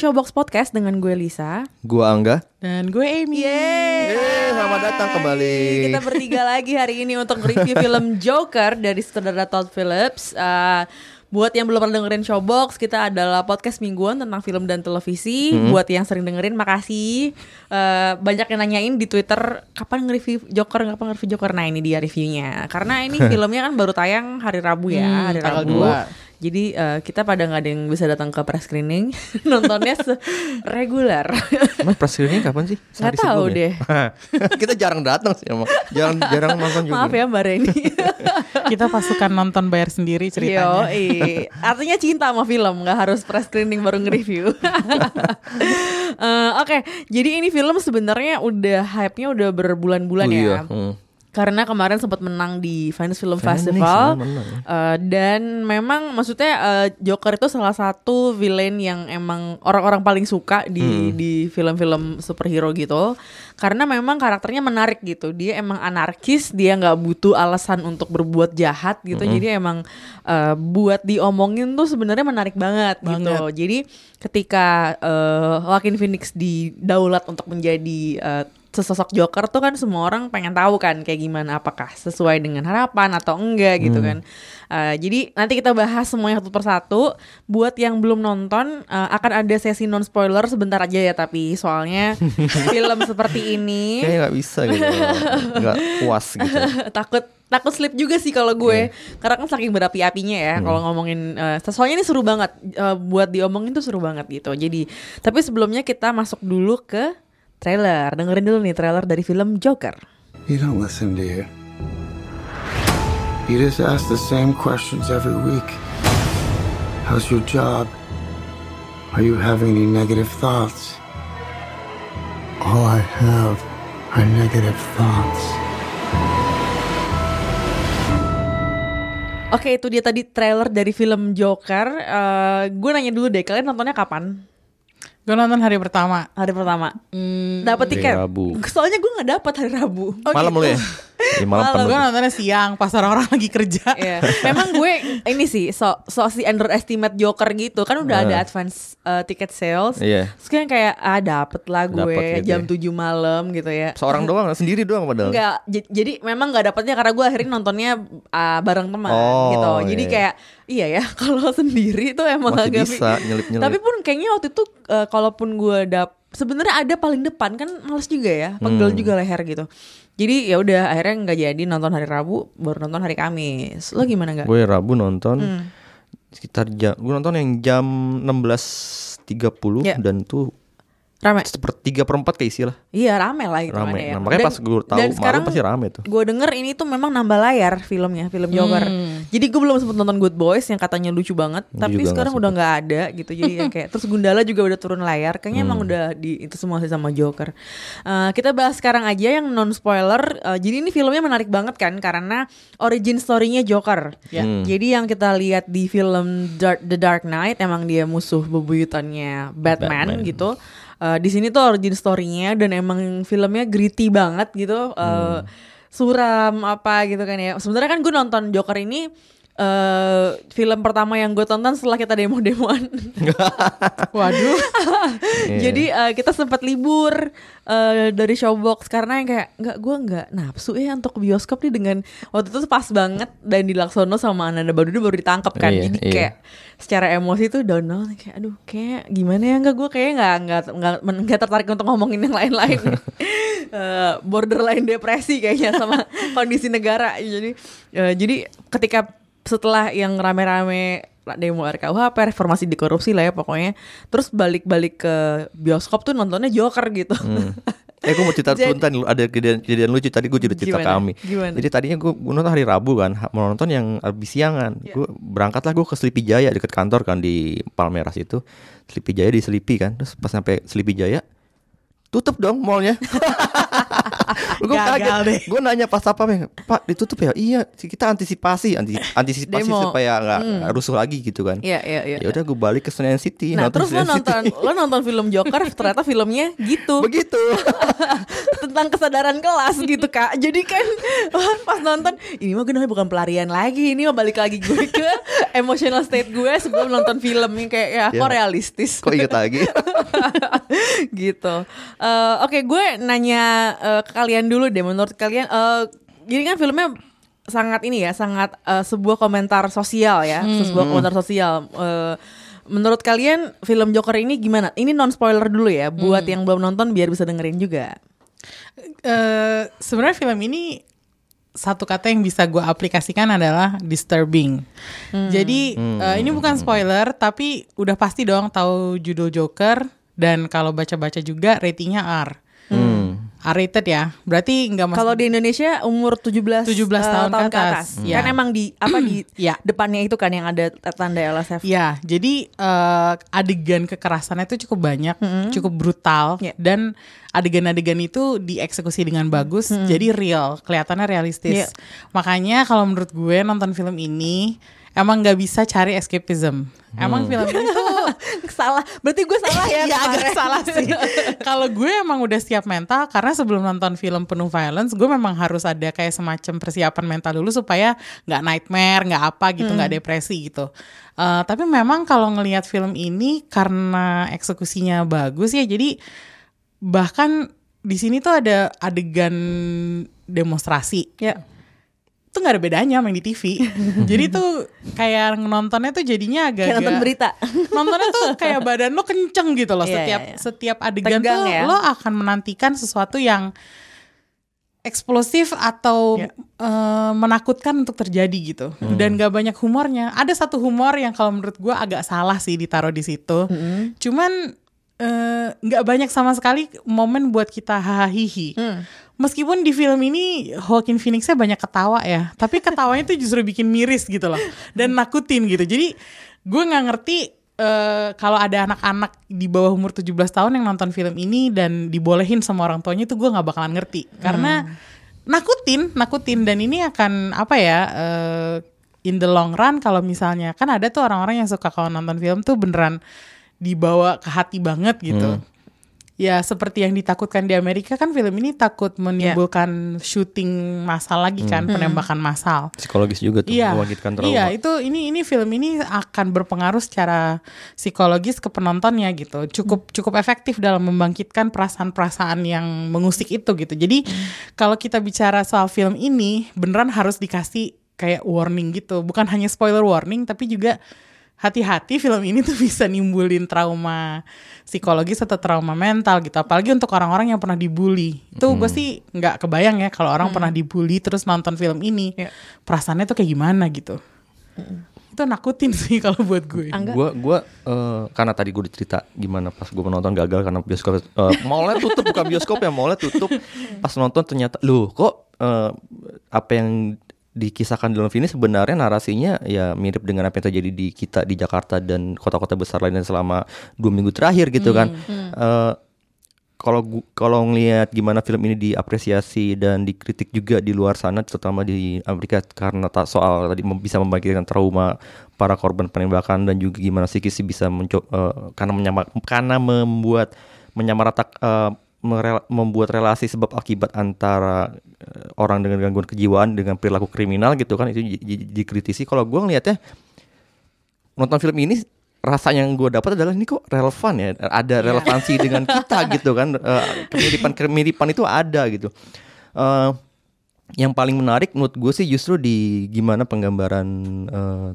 Showbox Podcast dengan gue Lisa Gua Angga. Dan gue Amy. Eh, selamat datang kembali. Kita bertiga lagi hari ini untuk review film Joker dari sutradara Todd Phillips. Eh, buat yang belum pernah dengerin Showbox, kita adalah podcast mingguan tentang film dan televisi. Buat yang sering dengerin, makasih. Eh, banyak yang nanyain di Twitter kapan nge-review Joker, kapan nge-review Joker. Nah ini dia reviewnya. Karena ini filmnya kan baru tayang hari Rabu ya, Hmm, hari tanggal Rabu. Jadi eh, kita pada nggak ada yang bisa datang ke press screening, nontonnya se- reguler. Mas press screening kapan sih? Nggak Sehari tahu ya? Kita jarang datang sih emang. Jarang jarang nonton juga. Maaf ya Mbak Reni. Kita pasukan nonton bayar sendiri ceritanya. Yoi. Artinya cinta sama film, nggak harus press screening baru nge-review. Eh, Oke, jadi ini film sebenarnya udah hype-nya udah berbulan-bulan Oh ya. iya, hmm. Karena kemarin sempat menang di Venice Film Venice, Festival. menang ya. Eh, dan memang maksudnya eh, Joker itu salah satu villain yang emang orang-orang paling suka Hmm. di di film-film superhero gitu. Karena memang karakternya menarik gitu. Dia emang anarkis, dia nggak butuh alasan untuk berbuat jahat gitu. Hmm. Jadi emang eh, buat diomongin tuh sebenarnya menarik banget, gitu. Jadi ketika eh, Joaquin Phoenix didaulat untuk menjadi eh, sesosok Joker tuh kan semua orang pengen tahu kan kayak gimana apakah sesuai dengan harapan atau enggak gitu kan. Uh, jadi nanti kita bahas semuanya satu persatu. Buat yang belum nonton uh, akan ada sesi non spoiler sebentar aja ya tapi soalnya film seperti ini Kayaknya nggak bisa gitu. Nggak puas gitu. takut takut slip juga sih kalau gue karena kan saking berapi-apinya ya kalau ngomongin uh, soalnya ini seru banget Uh, buat diomongin tuh seru banget gitu jadi tapi sebelumnya kita masuk dulu ke trailer dengerin dulu nih trailer dari film Joker You don't listen, do you? You just ask the same questions every week. How's your job? Are you having any negative thoughts? All I have are negative thoughts. Oke itu dia tadi trailer dari film Joker Eh, Gue nanya dulu deh kalian nontonnya kapan? Gue nonton hari pertama. Hari pertama Dapat Hari tiket? Rabu. Soalnya gue gak dapat hari Rabu malam lu ya? Iya, malam Malam. Gue nontonnya siang pas orang-orang lagi kerja. Iya. Memang gue ini sih so so si underestimate Joker gitu kan udah ada Nah. advance uh, ticket sales. Iya. Terus kan kayak ah dapet lah gue Dapet gitu jam ya. 7 malam gitu ya. Seorang doang, sendiri doang padahal. Enggak, jadi memang nggak dapetnya karena gue akhirnya nontonnya uh, bareng teman Oh, gitu. Jadi iya. kayak iya ya kalau sendiri itu emang Masih agak bisa nyelip-nyelip. Tapi pun kayaknya waktu itu uh, kalaupun gue dap sebenarnya ada paling depan kan males juga ya, pegel Hmm. juga leher gitu. Jadi ya udah akhirnya nggak jadi nonton hari Rabu, baru nonton hari Kamis. Lo gimana nggak? Gue Rabu nonton Hmm. sekitar jam gue nonton yang jam 16.30 Ya. dan tuh Rame. sepertiga perempat keisi lah. Iya rame lah itu Rame. ya. Nah, makanya pas gue tahu dan sekarang malam pasti rame tuh. Gue denger ini tuh memang nambah layar filmnya, film Joker. Jadi gue belum sempet nonton Good Boys yang katanya lucu banget, Gue tapi sekarang nggak udah nggak ada gitu. Jadi yang kayak terus Gundala juga udah turun layar. Kayaknya Hmm. emang udah di itu semua sih sama Joker. Eh, kita bahas sekarang aja yang non spoiler. Eh, jadi ini filmnya menarik banget kan karena origin story-nya Joker. Ya. Hmm. Jadi yang kita lihat di film Dark, The Dark Knight emang dia musuh bebuyutannya Batman, Batman. gitu. Eh, di sini tuh origin story-nya dan emang filmnya gritty banget gitu. Eh, Suram apa gitu kan ya. Sebenarnya kan gue nonton Joker ini eh film pertama yang gue tonton setelah kita demo-demoan. Waduh. Iya. Jadi eh, kita sempat libur eh, dari showbox karena yang kayak nggak gue nggak nafsu ya untuk ke bioskop nih dengan waktu itu pas banget dan di Laksono sama Ananda Badudu baru ditangkap kan. Iya, Jadi iya. kayak secara emosi tuh down down kayak aduh kayak gimana ya nggak gue kayak nggak nggak nggak tertarik untuk ngomongin yang lain-lain. Eh, borderline depresi kayaknya sama kondisi negara. Jadi eh, jadi ketika setelah yang rame-rame demo RKUHP, reformasi di korupsi lah ya pokoknya. Terus balik-balik ke bioskop tuh nontonnya Joker gitu. Hmm. Eh gue mau cerita Jadi- nih, ada kejadian, kejadian lucu tadi gue cerita cerita Gimana? kami. Gimana? Jadi tadinya gue, gue nonton hari Rabu kan, mau nonton yang habis siangan. Iya. Gue berangkatlah gue ke Sleepy Jaya dekat kantor kan di Palmeras itu. Sleepy Jaya di Sleepy kan. Terus pas sampai Sleepy Jaya tutup dong mallnya. gue kaget. deh. Gue nanya pas apa Pak ditutup ya? Iya, kita antisipasi, anti- antisipasi Demo. supaya nggak rusuh lagi gitu kan. Iya, iya, iya. Ya udah gue balik ke Senayan City. Nah, nonton terus lo nonton City. lo nonton film Joker ternyata filmnya gitu. begitu. tentang kesadaran kelas gitu kak jadi kan pas nonton ini mah gue namanya bukan pelarian lagi ini mah balik lagi gue ke emotional state gue sebelum nonton film yang kayak ya kok Ya. realistis Kok inget lagi? gitu Eh, oke gue nanya eh, ke kalian dulu deh menurut kalian. Eh jadi kan filmnya sangat ini ya sangat eh, sebuah komentar sosial ya sebuah komentar sosial. Eh, menurut kalian film Joker ini gimana? Ini non spoiler dulu ya buat yang belum nonton biar bisa dengerin juga. Eh, sebenarnya film ini satu kata yang bisa gue aplikasikan adalah disturbing. Jadi eh, ini bukan spoiler, tapi udah pasti dong tahu judul Joker. Dan kalau baca-baca juga ratingnya R. Hmm. R rated ya. Berarti nggak mas- Kalau di Indonesia umur 17 17 eh, tahun ke atas. Ya. Kan emang di apa di Ya. depannya itu kan yang ada tanda LSF. Ya, jadi eh, adegan kekerasannya itu cukup banyak, cukup brutal Ya. dan adegan-adegan itu dieksekusi dengan bagus, jadi real, kelihatannya realistis. Ya. Makanya kalau menurut gue nonton film ini emang nggak bisa cari escapism. Emang film ini tuh salah. Berarti gue salah ya. ya agak salah sih. Kalau gue emang udah siap mental karena sebelum nonton film penuh violence, gue memang harus ada kayak semacam persiapan mental dulu supaya nggak nightmare, nggak apa gitu, nggak depresi gitu. Eh, tapi memang kalau ngelihat film ini karena eksekusinya bagus ya, jadi bahkan di sini tuh ada adegan demonstrasi Ya. Itu nggak ada bedanya yang di TV. Jadi tuh kayak nontonnya tuh jadinya agak Kayak nonton berita. nontonnya tuh kayak badan lo kenceng gitu loh Iya, setiap iya, iya. setiap adegan Tegang tuh ya. lo akan menantikan sesuatu yang eksplosif atau Iya. eh, menakutkan untuk terjadi gitu dan gak banyak humornya ada satu humor yang kalau menurut gue agak salah sih ditaruh di situ cuman eh, nggak banyak sama sekali momen buat kita hahaha Hmm. Meskipun di film ini Joaquin Phoenixnya banyak ketawa ya, tapi ketawanya tuh justru bikin miris gitu loh dan nakutin gitu. Jadi gue nggak ngerti eh, kalau ada anak-anak di bawah umur 17 tahun yang nonton film ini dan dibolehin sama orang tuanya itu gue nggak bakalan ngerti karena nakutin, nakutin dan ini akan apa ya? eh, in the long run kalau misalnya kan ada tuh orang-orang yang suka kalau nonton film tuh beneran dibawa ke hati banget gitu. Ya seperti yang ditakutkan di Amerika kan film ini takut menimbulkan shooting massal lagi kan, penembakan massal. Psikologis juga tuh Iya, membangkitkan trauma. iya itu ini ini film ini akan berpengaruh secara psikologis ke penontonnya gitu. Cukup cukup efektif dalam membangkitkan perasaan-perasaan yang mengusik itu gitu. Jadi kalau kita bicara soal film ini beneran harus dikasih kayak warning gitu. Bukan hanya spoiler warning tapi juga hati-hati film ini tuh bisa nimbulin trauma psikologis atau trauma mental gitu. Apalagi untuk orang-orang yang pernah dibully. Itu gue sih nggak kebayang ya kalau orang pernah dibully terus nonton film ini. Iya. perasaannya tuh kayak gimana gitu. Itu nakutin sih kalau buat gue? Gua gua eh, karena tadi gue cerita gimana pas gue menonton gagal karena bioskop eh, mallnya tutup bukan bioskop ya mallnya tutup. Pas nonton ternyata loh kok eh, apa yang dikisahkan dalam film ini sebenarnya narasinya ya mirip dengan apa yang terjadi di kita di Jakarta dan kota-kota besar lainnya selama dua minggu terakhir gitu kan. Eh, kalau gu- kalau ngelihat gimana film ini diapresiasi dan dikritik juga di luar sana terutama di Amerika karena tak soal tadi bisa membangkitkan trauma para korban penembakan dan juga gimana psikis bisa mencoba karena menyama, karena membuat menyamaratak eh, merela- membuat relasi sebab akibat antara eh, orang dengan gangguan kejiwaan dengan perilaku kriminal gitu kan itu di- di- dikritisi. Kalau gue ngelihatnya nonton film ini rasa yang gue dapat adalah ini kok relevan ya ada relevansi dengan kita gitu kan Eh, kemiripan kemiripan itu ada gitu. Eh, yang paling menarik menurut gue sih justru di gimana penggambaran eh,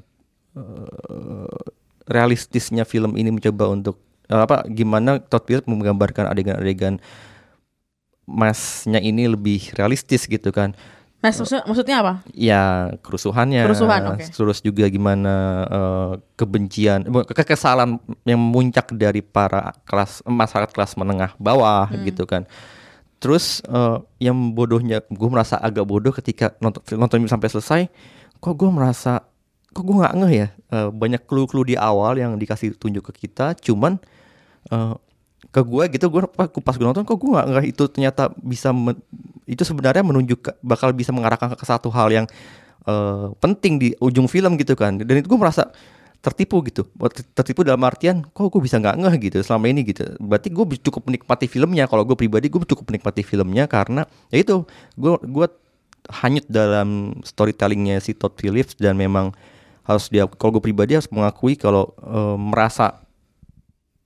eh, realistisnya film ini mencoba untuk apa gimana Todd Phillips menggambarkan adegan-adegan masnya ini lebih realistis gitu kan Mas maksud- maksudnya apa? ya kerusuhannya Kerusuhan, oke. terus juga gimana eh, kebencian eh, ke- kekesalan yang muncak dari para kelas masyarakat kelas menengah bawah Hmm. gitu kan terus eh, yang bodohnya gue merasa agak bodoh ketika nonton nonton sampai selesai kok gue merasa kok gue nggak ngeh ya Eh, banyak clue-clue di awal yang dikasih tunjuk ke kita cuman eh, ke gue gitu gue pas gue nonton kok gue nggak itu ternyata bisa itu sebenarnya menunjuk bakal bisa mengarahkan ke satu hal yang eh, penting di ujung film gitu kan. Dan itu gue merasa tertipu gitu. Tertipu dalam artian kok gue bisa nggak ngeh gitu selama ini gitu. Berarti gue cukup menikmati filmnya. Kalau gue pribadi gue cukup menikmati filmnya karena ya itu gue gue hanyut dalam storytellingnya si Todd Phillips dan memang harus dia kalau gue pribadi harus mengakui kalau eh, merasa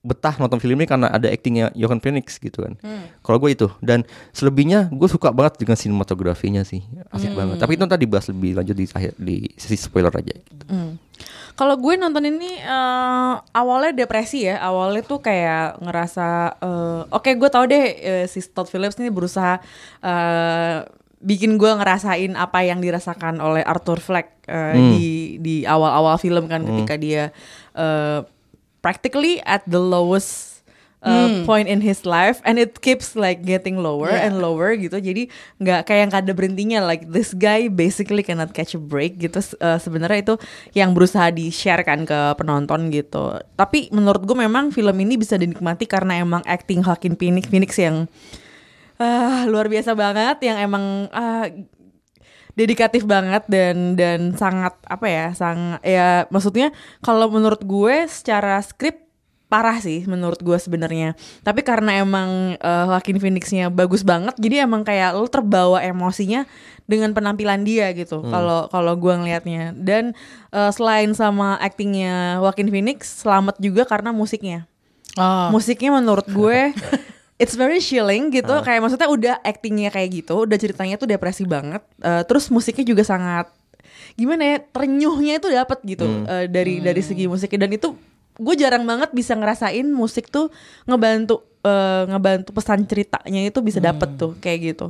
betah nonton film ini karena ada aktingnya Joaquin Phoenix gitu kan. Kalau gue itu dan selebihnya gue suka banget dengan sinematografinya sih asik banget. Tapi itu tadi bahas lebih lanjut di akhir di sesi spoiler aja. Gitu. Hmm. Kalau gue nonton ini eh, awalnya depresi ya, awalnya tuh kayak ngerasa eh, oke gue tau deh eh, si Todd Phillips ini berusaha eh, bikin gue ngerasain apa yang dirasakan oleh Arthur Fleck eh, di di awal-awal film kan ketika dia eh, practically at the lowest uh, point in his life and it keeps like getting lower Yeah. and lower gitu. Jadi nggak kayak nggak ada berhentinya. Like this guy basically cannot catch a break gitu. Uh, sebenarnya itu yang berusaha di share kan ke penonton gitu. Tapi menurut gue memang film ini bisa dinikmati karena emang acting Joaquin Phoenix Phoenix yang ah, luar biasa banget. Yang emang ah, dedikatif banget dan dan sangat apa ya sangat ya maksudnya kalau menurut gue secara skrip parah sih menurut gue sebenarnya. Tapi karena emang uh, Joaquin Phoenix-nya bagus banget jadi emang kayak lo terbawa emosinya dengan penampilan dia gitu kalau kalau gue ngelihatnya dan uh, selain sama actingnya Joaquin Phoenix selamat juga karena musiknya. Oh. musiknya menurut gue it's very chilling gitu kayak maksudnya udah actingnya kayak gitu udah ceritanya tuh depresi banget Eh, terus musiknya juga sangat gimana ya terenyuhnya itu dapat gitu eh, dari dari segi musiknya. Dan itu gue jarang banget bisa ngerasain musik tuh ngebantu eh, ngebantu pesan ceritanya itu bisa dapet tuh kayak gitu.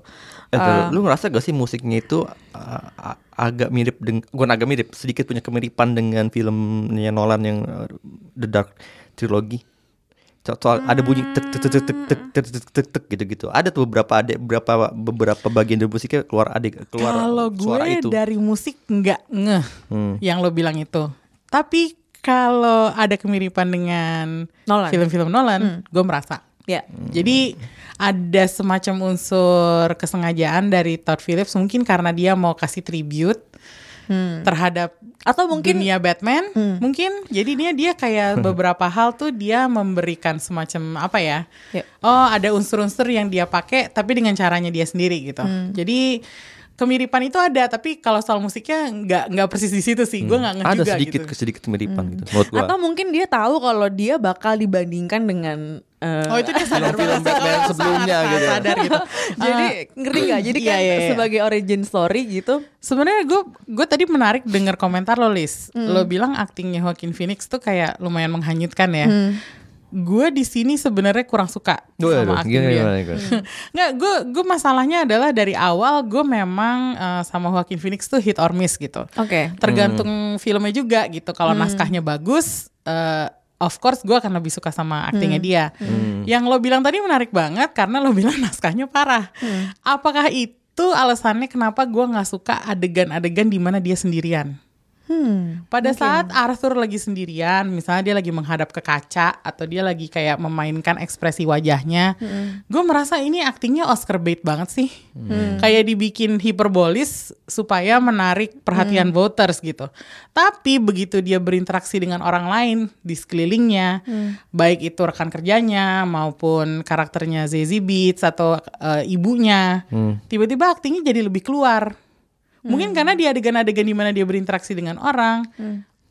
Eh, Eh, lu ngerasa gak sih musiknya itu uh, a- agak mirip dengan bukan agak mirip sedikit punya kemiripan dengan filmnya Nolan yang uh, The Dark Trilogy. So- Soal ada bunyi tek tek tek tek tek tek tek tek tek tek gitu-gitu. Ada tuh beberapa ada beberapa beberapa bagian dari musiknya keluar adik keluar Kalau suara gue itu. dari musik nggak ngeh Hmm. yang lo bilang itu. Tapi kalau ada kemiripan dengan Nolan. film-film Nolan, gue merasa. ya Jadi ada semacam unsur kesengajaan dari Todd Phillips mungkin karena dia mau kasih tribute terhadap atau mungkin dunia Batman mungkin jadi dia dia kayak beberapa hal tuh dia memberikan semacam apa ya? Yep. oh ada unsur-unsur yang dia pakai tapi dengan caranya dia sendiri gitu. Jadi kemiripan itu ada tapi kalau soal musiknya nggak nggak persis di situ sih gue nggak ngeh ada juga sedikit gitu. sedikit kemiripan gitu menurut gua. atau mungkin dia tahu kalau dia bakal dibandingkan dengan eh, Oh itu dia sadar Film-film banget. Batman Oh, sebelumnya sangat gitu. sadar gitu. jadi Ah, ngerti nggak jadi Iya, kan iya, iya. sebagai origin story gitu Sebenarnya gue gue tadi menarik dengar komentar lo Lis. Lo bilang aktingnya Joaquin Phoenix tuh kayak lumayan menghanyutkan ya. Gue di sini sebenarnya kurang suka Duh, sama akting dia. gimana, gimana? Nggak, gue gue masalahnya adalah dari awal gue memang eh, sama Joaquin Phoenix tuh hit or miss gitu. oke Tergantung filmnya juga gitu. Kalau naskahnya bagus, eh, of course gue akan lebih suka sama aktingnya dia. Yang lo bilang tadi menarik banget karena lo bilang naskahnya parah. Apakah itu alasannya kenapa gue nggak suka adegan-adegan di mana dia sendirian? Hmm. Pada saat Arthur lagi sendirian, misalnya dia lagi menghadap ke kaca atau dia lagi kayak memainkan ekspresi wajahnya, gue merasa ini aktingnya Oscar bait banget sih. Kayak dibikin hiperbolis supaya menarik perhatian voters gitu. Tapi begitu dia berinteraksi dengan orang lain di sekelilingnya, baik itu rekan kerjanya maupun karakternya Zazie Beetz atau eh, ibunya, tiba-tiba aktingnya jadi lebih keluar. Mungkin karena di adegan-adegan di mana dia berinteraksi dengan orang,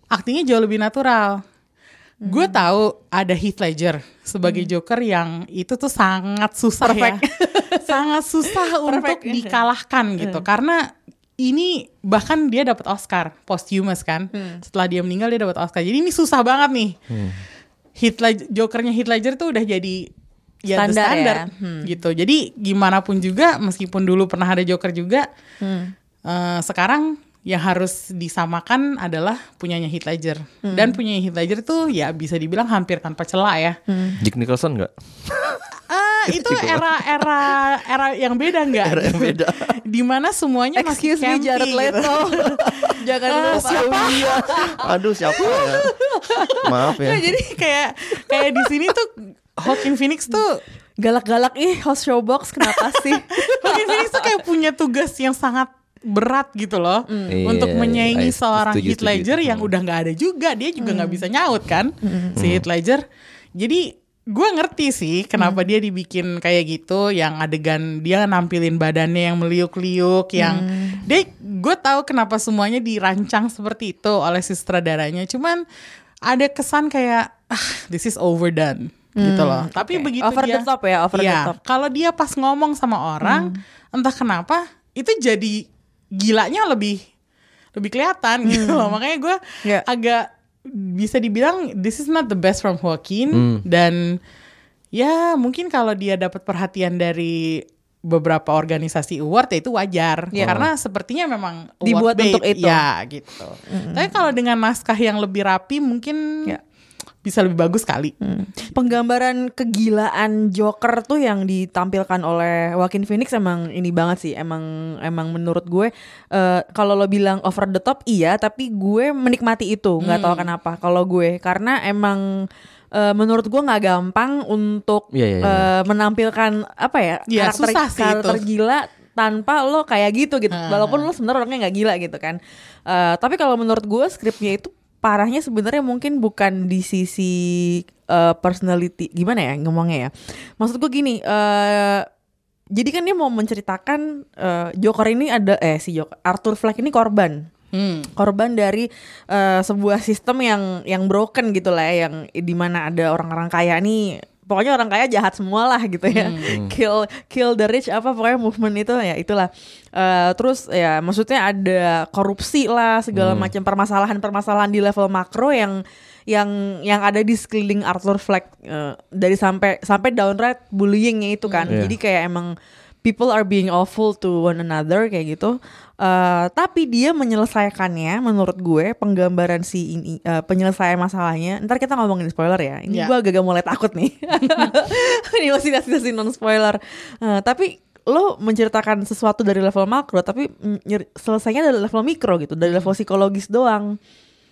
aktingnya jauh lebih natural. Gue tahu ada Heath Ledger sebagai Joker yang itu tuh sangat susah ya, sangat susah untuk dikalahkan gitu. Karena ini bahkan dia dapat Oscar posthumous kan, setelah dia meninggal dia dapat Oscar. Jadi ini susah banget nih. Heath Ledger, Jokernya Heath Ledger tuh udah jadi ya the Standar ya. standar gitu. Jadi gimana pun juga, meskipun dulu pernah ada Joker juga, eh, sekarang yang harus disamakan adalah punyanya Heath Ledger. Dan punyanya Heath Ledger tuh ya bisa dibilang hampir tanpa celah ya. Jack Nicholson nggak? Ah, itu era era era yang beda nggak? Era yang beda. Di mana semuanya masih excuse me campy Jared gitu. Leto jangan Ah, lupa siapa? Aduh siapa ya? Maaf ya. Nah, jadi kayak kayak di sini tuh Joaquin Phoenix tuh Galak-galak ih host showbox kenapa sih? Joaquin Phoenix tuh kayak punya tugas yang sangat berat gitu loh untuk Iya, menyaingi iya, seorang setuju, Heath setuju. Ledger yang Hmm. udah nggak ada juga dia juga nggak bisa nyaut kan? Si Heath Ledger. Jadi gue ngerti sih kenapa dia dibikin kayak gitu yang adegan dia nampilin badannya yang meliuk-liuk yang dia gue tahu kenapa semuanya dirancang seperti itu oleh si sutradaranya. Cuman ada kesan kayak ah this is overdone gitu loh. Tapi Oke. begitu Over dia the top ya, over the Iya, top. kalau dia pas ngomong sama orang entah kenapa itu jadi gilanya lebih lebih kelihatan gitu loh makanya gue Iya. agak bisa dibilang this is not the best from Joaquin dan ya mungkin kalau dia dapat perhatian dari beberapa organisasi award ya itu wajar Iya. karena sepertinya memang Dibuat bait, untuk itu. ya gitu tapi kalau dengan naskah yang lebih rapi mungkin Ya. Bisa lebih bagus kali Hmm. Penggambaran kegilaan Joker tuh yang ditampilkan oleh Joaquin Phoenix emang ini banget sih. Emang emang menurut gue eh, kalau lo bilang over the top iya, tapi gue menikmati itu. nggak tahu kenapa. Kalau gue karena emang eh, menurut gue nggak gampang untuk Iya, iya, iya. eh, menampilkan apa ya Iya, karakter susah sih karakter itu. gila tanpa lo kayak gitu gitu. Walaupun lo sebenarnya orangnya nggak gila gitu kan. Eh, tapi kalau menurut gue skripnya itu parahnya sebenarnya mungkin bukan di sisi eh, personality gimana ya ngomongnya ya. Maksud gue gini. eh jadi kan dia mau menceritakan eh, Joker ini ada eh si Joker Arthur Fleck ini korban Hmm. korban dari eh, sebuah sistem yang yang broken gitu lah ya, yang di mana ada orang-orang kaya nih pokoknya orang kaya jahat semua lah gitu ya. Kill kill the rich apa pokoknya movement itu ya itulah. Eh, terus ya maksudnya ada korupsi lah segala macam permasalahan-permasalahan di level makro yang yang yang ada di sekeliling Arthur Fleck eh, dari sampai sampai downright bullyingnya itu kan. Iya. jadi kayak emang people are being awful to one another kayak gitu. Eh, tapi dia menyelesaikannya menurut gue penggambaran si ini eh, penyelesaian masalahnya. Ntar kita ngomongin spoiler ya. Ini Ya. gue agak-agak mulai takut nih. ini masih masih non spoiler. Eh, tapi lo menceritakan sesuatu dari level makro tapi selesainya dari level mikro gitu, dari level psikologis doang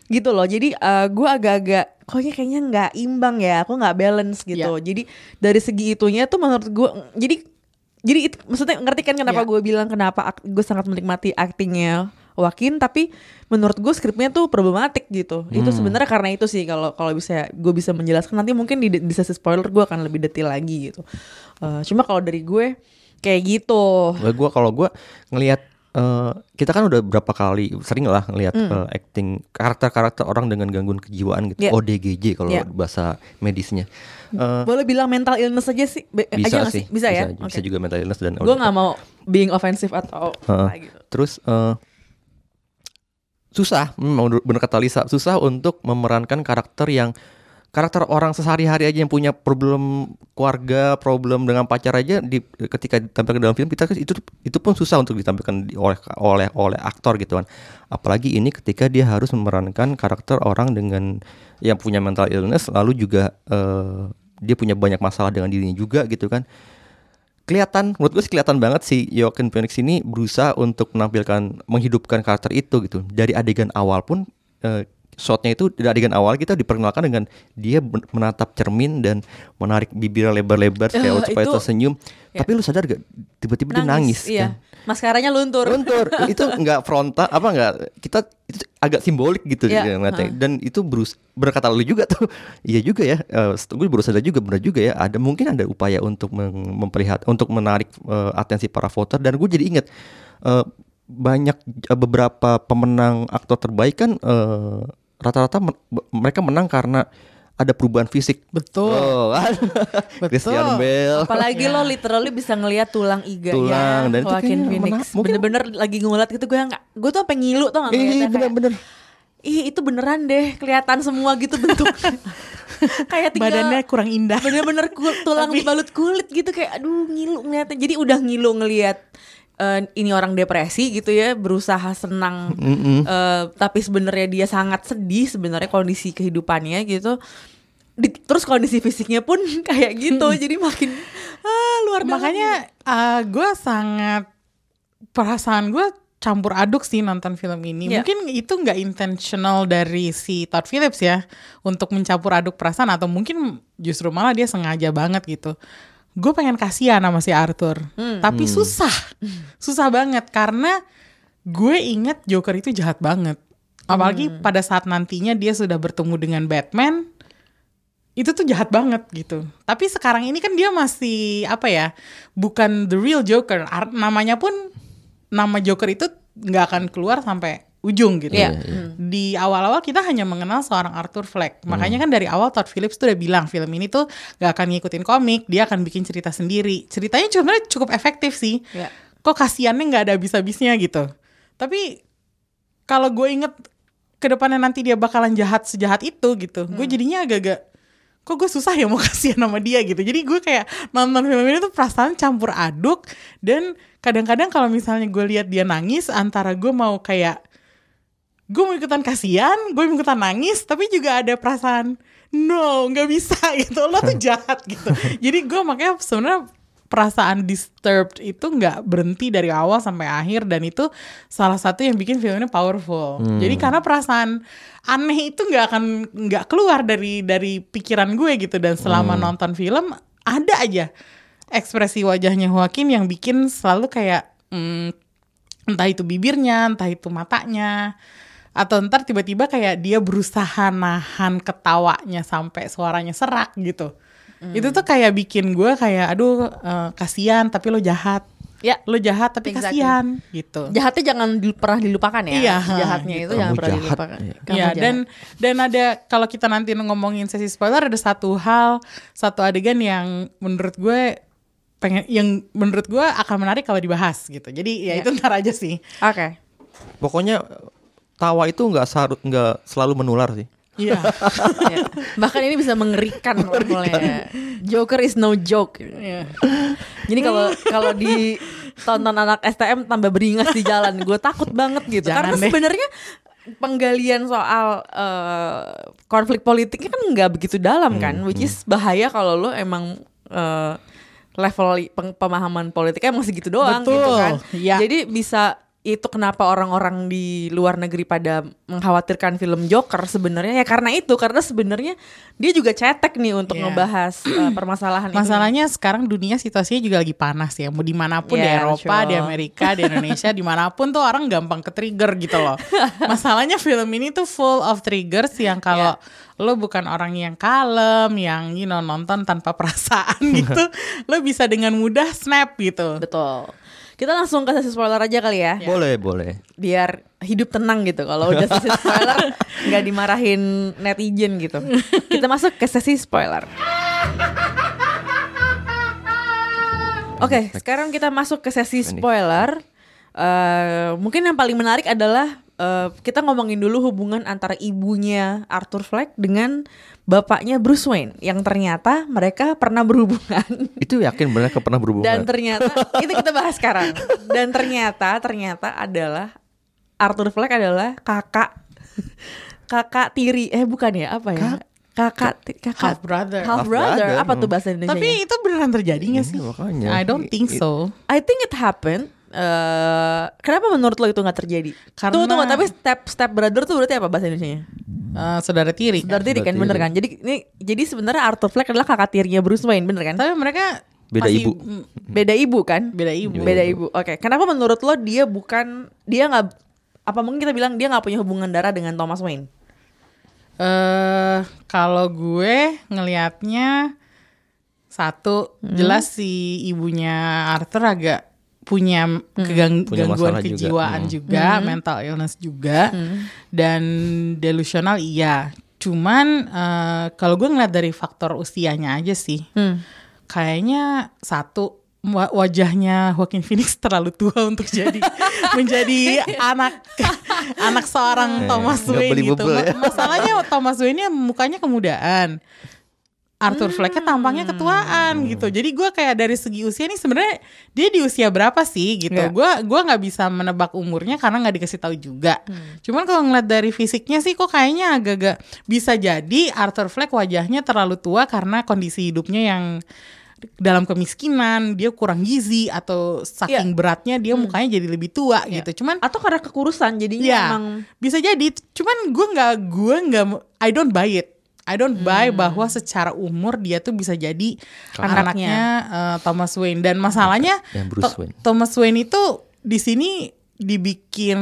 gitu loh jadi eh, gue agak-agak koknya kayaknya nggak imbang ya aku nggak balance gitu jadi dari segi itunya tuh menurut gue jadi jadi itu maksudnya ngerti kan kenapa Ya. gue bilang kenapa gue sangat menikmati aktingnya Joaquin tapi menurut gue skripnya tuh problematik gitu. Itu sebenarnya karena itu sih kalau kalau bisa gue bisa menjelaskan. Nanti mungkin di, di sesi spoiler gue akan lebih detail lagi gitu. Eh, cuma kalau dari gue kayak gitu. Gua kalau gua ngelihat eh, kita kan udah berapa kali sering lah ngelihat eh, acting karakter-karakter orang dengan gangguan kejiwaan gitu. Yeah. ODGJ kalau Yeah. bahasa medisnya Eh, boleh bilang mental illness aja sih Be- bisa aja sih bisa, ya bisa Oke. juga mental illness dan gue nggak mau being offensive atau Heeh. apa gitu Terus eh, susah, hmm, bener kata Lisa, susah untuk memerankan karakter yang karakter orang sehari-hari aja yang punya problem keluarga, problem dengan pacar aja di ketika ditampilkan dalam film kita itu itu pun susah untuk ditampilkan di- oleh oleh oleh aktor gitu kan. Apalagi ini ketika dia harus memerankan karakter orang dengan yang punya mental illness lalu juga eh, dia punya banyak masalah dengan dirinya juga gitu kan kelihatan menurut gue sih kelihatan banget si Joaquin Phoenix ini berusaha untuk menampilkan menghidupkan karakter itu gitu dari adegan awal pun eh, shotnya itu dari adegan awal kita diperkenalkan dengan dia menatap cermin dan menarik bibirnya lebar-lebar Eh, kayak supaya itu- tersenyum. ya. tapi lu sadar gak tiba-tiba dia nangis iya. kan? Maskaranya luntur. Luntur. Itu nggak frontal apa nggak kita itu agak simbolik gitu Iya, ya, ngeliatnya. dan itu berus berkata lu juga tuh. Iya juga ya eh, gue baru sadar juga benar juga ya. Ada mungkin ada upaya untuk memperlihat untuk menarik eh, atensi para voter. Dan gue jadi ingat eh, banyak beberapa pemenang aktor terbaik kan eh, rata-rata men- mereka menang karena ada perubahan fisik Betul. oh, kan? Betul. Christian Bale apalagi lo literally bisa ngelihat tulang iga Tulang, dan itu Joaquin kayaknya Phoenix bener-bener lagi ngeliat gitu gue nggak gue tuh sampai ngilu tuh nggak kayak, bener-bener ih itu beneran deh kelihatan semua gitu bentuknya kayak tinggal Badannya kurang indah. bener-bener tulang Tapi- dibalut kulit gitu kayak aduh ngilu ngeliatnya jadi udah ngilu ngeliat eh, ini orang depresi gitu ya berusaha senang eh, tapi sebenarnya dia sangat sedih sebenarnya kondisi kehidupannya gitu Di- terus kondisi fisiknya pun kayak gitu jadi makin ah luar dalam Makanya gue sangat perasaan gue campur aduk sih nonton film ini. Iya. Mungkin itu nggak intentional dari si Todd Phillips ya untuk mencampur aduk perasaan atau mungkin justru malah dia sengaja banget gitu. Gue pengen kasihan sama si Arthur, tapi susah, susah banget karena gue inget Joker itu jahat banget. Apalagi pada saat nantinya dia sudah bertemu dengan Batman, itu tuh jahat banget gitu. Tapi sekarang ini kan dia masih apa ya? Bukan the real Joker. Ar- namanya pun nama Joker itu nggak akan keluar sampai ujung gitu. Iya. Di awal-awal kita hanya mengenal seorang Arthur Fleck. Makanya kan dari awal Todd Phillips tuh udah bilang film ini tuh nggak akan ngikutin komik, dia akan bikin cerita sendiri. Ceritanya sebenarnya cukup efektif sih. Iya. Kok kasihannya nggak ada habis-habisnya gitu. Tapi kalau gue inget ke depannya nanti dia bakalan jahat sejahat itu gitu, gue jadinya agak-agak kok gue susah ya mau kasihan sama dia gitu. Jadi gue kayak nonton film ini tuh perasaan campur aduk dan kadang-kadang kalau misalnya gue lihat dia nangis antara gue mau kayak gue mau ikutan kasihan, gue mau ikutan nangis, tapi juga ada perasaan no nggak bisa gitu, lo tuh jahat gitu. Jadi gue makanya sebenarnya perasaan disturbed itu nggak berhenti dari awal sampai akhir dan itu salah satu yang bikin film ini powerful. Jadi karena perasaan aneh itu nggak akan nggak keluar dari dari pikiran gue gitu dan selama nonton film ada aja ekspresi wajahnya Joaquin yang bikin selalu kayak hmm, entah itu bibirnya, entah itu matanya, atau ntar tiba-tiba kayak dia berusaha nahan ketawanya sampai suaranya serak gitu. Itu tuh kayak bikin gue kayak aduh eh, kasihan tapi lo jahat. Ya. Lo jahat tapi Exactly. kasihan gitu. Jahatnya jangan di- pernah dilupakan ya. Iya, Jahatnya gitu. itu jangan Kamu pernah jahat. dilupakan. Iya. Iya jahat. dan dan ada kalau kita nanti ngomongin sesi spoiler ada satu hal satu adegan yang menurut gue pengen yang menurut gue akan menarik kalau dibahas gitu. Jadi ya Iya. itu ntar aja sih. Oke. Pokoknya tawa itu nggak saru- nggak selalu menular sih. Iya. Ya. Bahkan ini bisa mengerikan levelnya. Joker is no joke. Iya. Jadi kalau kalau di tonton anak STM tambah beringas di jalan, gue takut banget gitu. Jangan Karena deh. sebenarnya penggalian soal eh, konflik politiknya kan nggak begitu dalam kan, which is bahaya kalau lo emang eh, level pemahaman politiknya masih gitu doang gitu Betul, kan. iya. Jadi bisa itu kenapa orang-orang di luar negeri pada mengkhawatirkan film Joker sebenarnya ya karena itu karena sebenarnya dia juga cetek nih untuk Iya. ngebahas eh, permasalahan itu. Masalahnya sekarang dunia situasinya juga lagi panas ya. Mau di mana pun di Iya, Eropa, betul. di Amerika, di Indonesia, di mana pun tuh orang gampang ke trigger gitu loh. Masalahnya film ini tuh full of triggers yang kalau Iya. lo bukan orang yang kalem, yang you know nonton tanpa perasaan gitu, lo bisa dengan mudah snap gitu. Betul. Kita langsung ke sesi spoiler aja kali ya. Boleh, boleh. Biar hidup tenang gitu. Kalau udah sesi spoiler nggak dimarahin netizen gitu. Kita masuk ke sesi spoiler. Oke, sekarang kita masuk ke sesi spoiler. Eh, mungkin yang paling menarik adalah eh, kita ngomongin dulu hubungan antara ibunya Arthur Fleck dengan bapaknya Bruce Wayne yang ternyata mereka pernah berhubungan. Itu yakin mereka pernah berhubungan? Dan ternyata itu kita bahas sekarang. Dan ternyata ternyata adalah Arthur Fleck adalah kakak kakak tiri eh bukan ya apa ya? Kakak ti- kakak Half brother. Half Half brother. brother, Apa tuh hmm. bahasa Indonesia? Tapi itu beneran terjadi gak sih? Iya, makanya. I don't think so. I think it happened. Eh, kenapa menurut lo itu nggak terjadi? Karena- Tunggu tunggu tapi step step brother tuh berarti apa bahasa Indonesia? Eh, saudara tiri. Saudara tiri kan Saudara bener kan? Jadi ini jadi sebenarnya Arthur Fleck adalah kakak tirinya Bruce Wayne bener kan? Tapi mereka Beda masih- ibu. Beda ibu kan? Beda ibu. Beda ibu. Oke, kenapa menurut lo dia bukan dia nggak apa mungkin kita bilang dia nggak punya hubungan darah dengan Thomas Wayne? eh kalau gue ngelihatnya satu Hmm. jelas si ibunya Arthur agak punya kegang- Punya gangguan masalah juga. kejiwaan Hmm. juga, mental illness juga, dan delusional iya. Cuman eh, kalau gue ngeliat dari faktor usianya aja sih, Hmm. kayaknya satu wa- wajahnya Joaquin Phoenix terlalu tua untuk jadi menjadi anak anak seorang Eh, Thomas Wayne gitu. ya. Ma- Masalahnya Thomas Wayne-nya mukanya kemudaan. Arthur Fleck-nya tampangnya ketuaan gitu. Jadi gue kayak dari segi usia nih sebenarnya dia di usia berapa sih gitu. Iya. Gue gua nggak bisa menebak umurnya karena nggak dikasih tahu juga. Cuman kalau ngeliat dari fisiknya sih kok kayaknya agak-agak bisa jadi Arthur Fleck wajahnya terlalu tua karena kondisi hidupnya yang dalam kemiskinan, dia kurang gizi atau saking beratnya dia mukanya jadi lebih tua Iya. gitu. Cuman Atau karena kekurusan jadinya ya emang bisa jadi. Cuman gue nggak gue nggak I don't buy it. I don't buy Hmm. bahwa secara umur dia tuh bisa jadi Anaknya. anaknya eh, Thomas Wayne dan masalahnya Ya, Bruce Wayne. Thomas Wayne itu di sini dibikin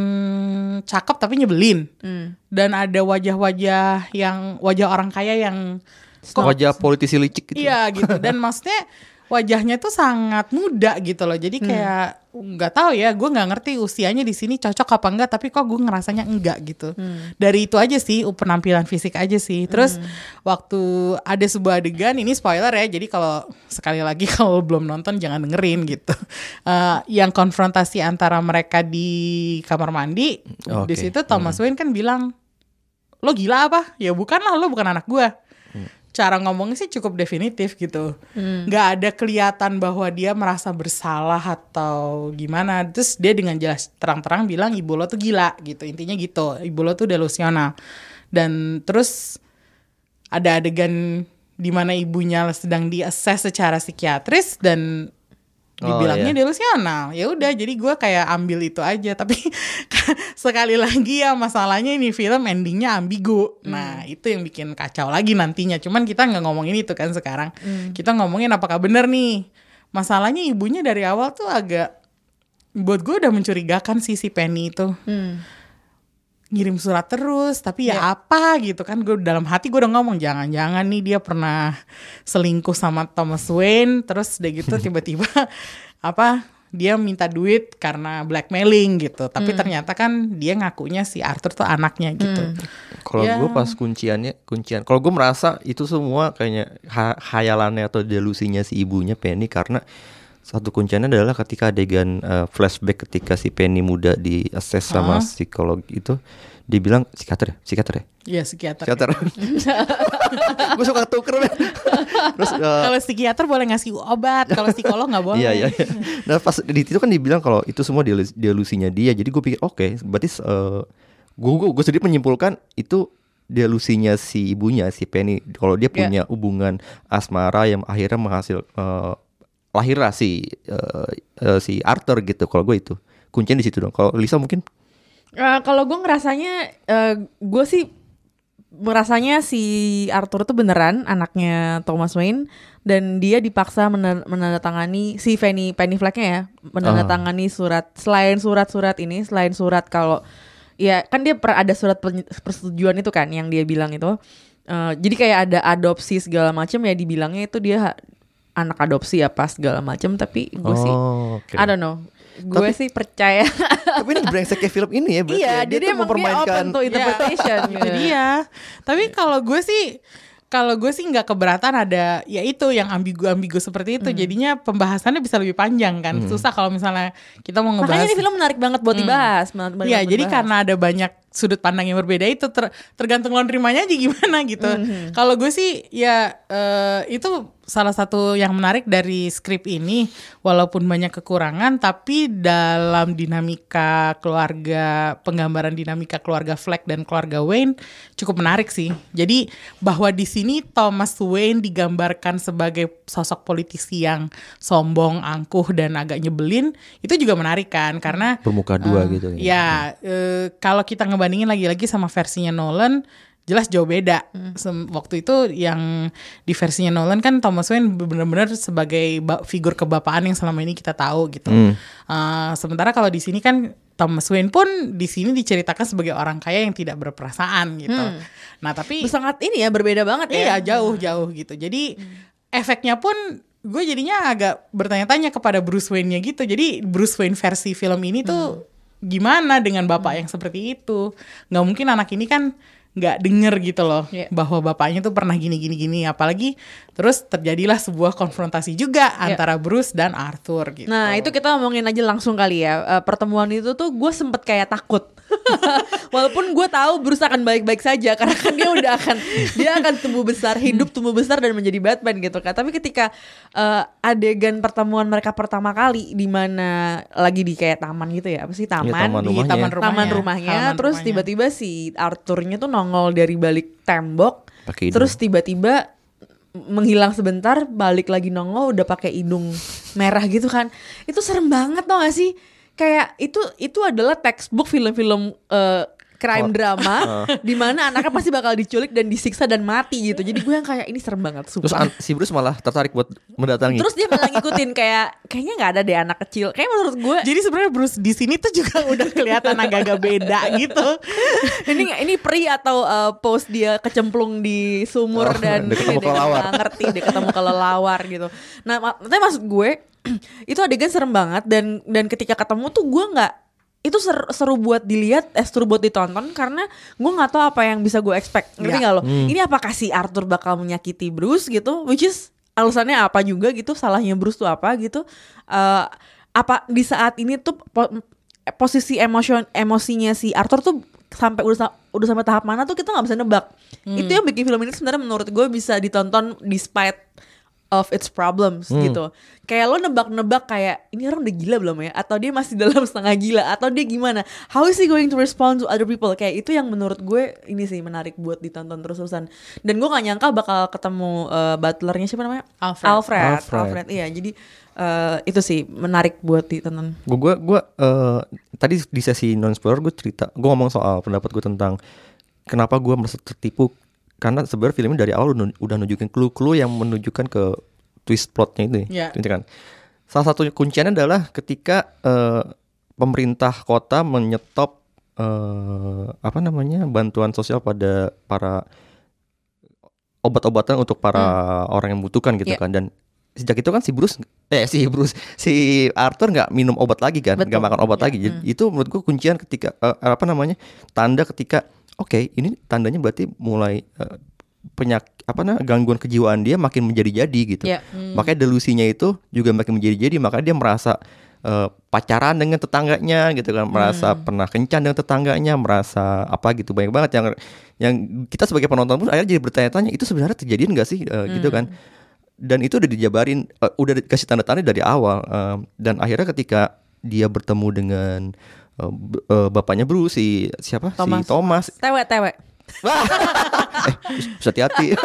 cakep tapi nyebelin Hmm. dan ada wajah-wajah yang wajah orang kaya yang kok Wajah politisi licik gitu. iya gitu dan maksudnya wajahnya tuh sangat muda gitu loh jadi kayak nggak tahu ya gue nggak ngerti usianya di sini cocok apa enggak tapi kok gue ngerasanya enggak gitu. Dari itu aja sih penampilan fisik aja sih. Terus waktu ada sebuah adegan ini spoiler ya jadi kalau sekali lagi kalau belum nonton jangan dengerin gitu. Eh, yang konfrontasi antara mereka di kamar mandi di Oke. situ Thomas Wayne kan bilang lo gila apa? Ya bukan lah lo bukan anak gue cara ngomongnya sih cukup definitif gitu. Nggak ada kelihatan bahwa dia merasa bersalah atau gimana. Terus dia dengan jelas terang-terang bilang ibu lo tuh gila gitu. Intinya gitu. Ibu lo tuh delusional. Dan terus ada adegan di mana ibunya sedang diakses secara psikiatris dan Oh, dibilangnya iya. delusional ya udah jadi gue kayak ambil itu aja. Tapi sekali lagi ya masalahnya ini film endingnya ambigu. Nah itu yang bikin kacau lagi nantinya. Cuman kita nggak ngomongin itu kan sekarang. Kita ngomongin apakah bener nih. Masalahnya ibunya dari awal tuh agak buat gue udah mencurigakan sih si Penny itu ngirim surat terus tapi ya apa gitu kan gue dalam hati gue udah ngomong jangan-jangan nih dia pernah selingkuh sama Thomas Wayne. Terus udah gitu tiba-tiba apa dia minta duit karena blackmailing gitu. Tapi ternyata kan dia ngakunya si Arthur tuh anaknya gitu. Kalau Ya. gue pas kunciannya, kuncian. Kalau gue merasa itu semua kayaknya ha- hayalannya atau delusinya si ibunya Penny karena satu kunciannya adalah ketika adegan eh, flashback ketika si Penny muda di assess sama psikolog itu, dia bilang psikiater, ya? psikiater ya, ya psikiater psikiater. gue suka tuker. Terus eh, kalau psikiater boleh ngasih obat kalau psikolog nggak boleh Iya iya. iya. Nah pas di situ kan dibilang kalau itu semua delus- delusinya dia. Jadi gue pikir oke, berarti gue gue gue sendiri menyimpulkan itu delusinya si ibunya si Penny. Kalau dia Iya. punya hubungan asmara yang akhirnya menghasil eh, lahirlah si eh, eh, si Arthur gitu. Kalau gue itu kuncinya di situ dong. Kalau Lisa mungkin Eh, kalau gue ngerasanya, eh, gue sih merasanya si Arthur tuh beneran anaknya Thomas Wayne dan dia dipaksa menandatangani si Penny Penny Flacknya ya menandatangani surat selain surat-surat ini selain surat kalau ya kan dia per- ada surat persetujuan itu kan yang dia bilang itu Eh, jadi kayak ada adopsi segala macam ya dibilangnya itu dia anak adopsi apa segala macam tapi gue sih Oh, oke. I don't know gue Tapi- sih percaya Tapi ini brengseknya film ini ya berarti Iya, ya. jadi tuh emang dia mempermainkan open to interpretation. itu gitu. dia tapi kalau gue sih kalau gue sih nggak keberatan ada ya itu yang ambigu-ambigu seperti itu jadinya pembahasannya bisa lebih panjang kan susah kalau misalnya kita mau ngebahas Makanya ini film menarik banget buat dibahas. menarik banget Iya, buat jadi dibahas. karena ada banyak sudut pandang yang berbeda itu ter- tergantung lo nerimanya aja gimana gitu. Kalau gue sih ya eh, itu salah satu yang menarik dari skrip ini walaupun banyak kekurangan tapi dalam dinamika keluarga penggambaran dinamika keluarga Fleck dan keluarga Wayne cukup menarik sih. Jadi bahwa di sini Thomas Wayne digambarkan sebagai sosok politisi yang sombong, angkuh dan agak nyebelin itu juga menarik kan karena bermuka dua Eh, gitu Ya, eh, kalau kita ngebandingin lagi-lagi sama versinya Nolan, jelas jauh beda. Sem- waktu itu yang di versinya Nolan kan Thomas Wayne benar-benar sebagai ba- figur kebapaan yang selama ini kita tahu gitu. Eh, sementara kalau di sini kan Thomas Wayne pun di sini diceritakan sebagai orang kaya yang tidak berperasaan gitu. Nah, tapi sangat ini ya berbeda banget ya. Iya jauh-jauh gitu. Jadi efeknya pun gue jadinya agak bertanya-tanya kepada Bruce Wayne-nya gitu. Jadi Bruce Wayne versi film ini tuh gimana dengan bapak yang seperti itu? Nggak mungkin anak ini kan nggak denger gitu loh Iya. bahwa bapaknya tuh pernah gini gini gini apalagi terus terjadilah sebuah konfrontasi juga antara Bruce dan Arthur gitu. Nah itu kita ngomongin aja langsung kali ya Eh, Pertemuan itu tuh gue sempet kayak takut Walaupun gue tahu Bruce akan baik-baik saja Karena kan dia udah akan Dia akan tumbuh besar Hidup tumbuh besar dan menjadi Batman gitu kan. Tapi ketika eh, adegan pertemuan mereka pertama kali di mana lagi di kayak taman gitu ya Apa sih taman, taman Di rumahnya. taman rumahnya. taman rumahnya. Halaman Terus tiba-tiba si Arthurnya tuh nongol dari balik tembok. Terus tiba-tiba menghilang sebentar balik lagi nongol udah pakai hidung merah gitu kan. Itu serem banget tau gak sih kayak itu itu adalah textbook film-film eh, crime drama di mana anaknya pasti bakal diculik dan disiksa dan mati gitu jadi gue yang kayak ini serem banget Terus sumpah an- si Bruce malah tertarik buat mendatangi. terus dia malah ngikutin kayak kayaknya nggak ada deh anak kecil kayak menurut gue Jadi sebenarnya Bruce di sini tuh juga udah kelihatan agak-agak beda gitu. ini ini pri atau uh, post dia kecemplung di sumur Oh, dan dia ketemu kelelawar. ngerti dia ketemu kelelawar gitu. Nah, tapi maksud gue itu adegan serem banget dan dan ketika ketemu tuh gue nggak itu ser- seru buat dilihat, eh seru buat ditonton karena gue nggak tahu apa yang bisa gue expect. Ngerti Ya. nggak lo? Ini apakah si Arthur bakal menyakiti Bruce gitu? Which is alasannya apa juga gitu? Salahnya Bruce tuh apa gitu? Eh, apa di saat ini tuh po- posisi emosion emosinya si Arthur tuh sampai udah udah sampai tahap mana tuh kita nggak bisa nebak. Itu yang bikin film ini sebenarnya menurut gue bisa ditonton despite of its problems gitu. Kayak lo nebak-nebak kayak ini orang udah gila belum ya? Atau dia masih dalam setengah gila? Atau dia gimana? How is he going to respond to other people? Kayak itu yang menurut gue ini sih menarik buat ditonton terus-terusan. Dan gue gak nyangka bakal ketemu uh, butlernya siapa namanya? Alfred. Alfred. Alfred. Alfred. Iya, jadi uh, itu sih menarik buat ditonton. gue gue gue eh, tadi di sesi non spoiler gue cerita gue ngomong soal pendapat gue tentang kenapa gue merasa tertipu karena sebenarnya film ini dari awal udah, nunjukin clue-clue yang menunjukkan ke twist plotnya itu Iya. Gitu kan. Salah satu kuncinya adalah ketika eh, pemerintah kota menyetop eh, apa namanya bantuan sosial pada para obat-obatan untuk para orang yang membutuhkan gitu Iya. kan. Dan sejak itu kan si Bruce eh si Bruce si Arthur nggak minum obat lagi kan nggak makan obat lagi. Jadi itu menurut gua kuncian ketika eh, apa namanya tanda ketika oke ini tandanya berarti mulai eh, penyak apa nah gangguan kejiwaan dia makin menjadi-jadi gitu. Iya. makanya delusinya itu juga makin menjadi-jadi makanya dia merasa eh, pacaran dengan tetangganya gitu kan merasa pernah kencan dengan tetangganya merasa apa gitu banyak banget. Yang yang kita sebagai penonton pun akhirnya jadi bertanya-tanya itu sebenarnya terjadian nggak sih? Eh, gitu kan. Dan itu udah dijabarin eh, udah dikasih tanda-tanda dari awal eh, dan akhirnya ketika dia bertemu dengan eh, eh, bapaknya Bruce si siapa Thomas. si Thomas Tewe, tewe. eh hati-hati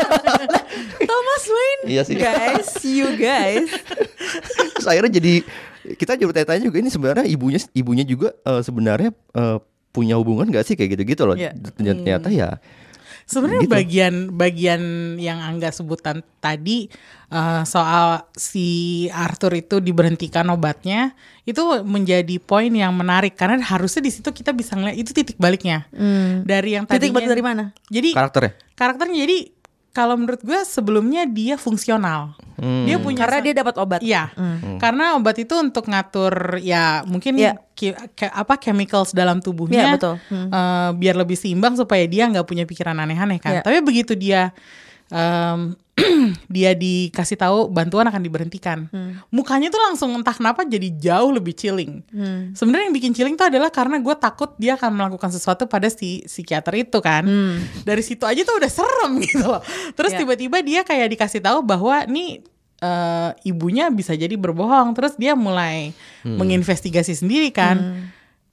Thomas Wayne. Iya sih. Guys, you guys. Terus akhirnya jadi kita juga bertanya-tanya juga ini sebenarnya ibunya ibunya juga eh, sebenarnya eh, punya hubungan gak sih kayak gitu-gitu loh. Dan ternyata ya Sebenarnya Gitu. bagian bagian yang Angga sebutan tadi eh, soal si Arthur itu diberhentikan obatnya itu menjadi poin yang menarik karena harusnya di situ kita bisa ngeliat itu titik baliknya dari yang Titik tadinya balik dari mana? Jadi karakternya. karakternya jadi kalau menurut gue sebelumnya dia fungsional. Dia punya Karena dia dapat obat. Iya, karena obat itu untuk ngatur ya mungkin Iya. ki- ke- apa chemicals dalam tubuhnya, Iya, betul. Hmm. eh, biar lebih seimbang supaya dia nggak punya pikiran aneh-aneh kan. Iya. Tapi begitu dia em, dia dikasih tahu bantuan akan diberhentikan, Hmm. mukanya tuh langsung entah kenapa jadi jauh lebih chilling. Hmm. Sebenarnya yang bikin chilling tuh adalah karena gue takut dia akan melakukan sesuatu pada si psikiater itu kan. Dari situ aja tuh udah serem gitu loh. Terus Hmm. Ya. tiba-tiba dia kayak dikasih tahu bahwa nih eh, ibunya bisa jadi berbohong. Terus dia mulai menginvestigasi sendiri kan. Hmm.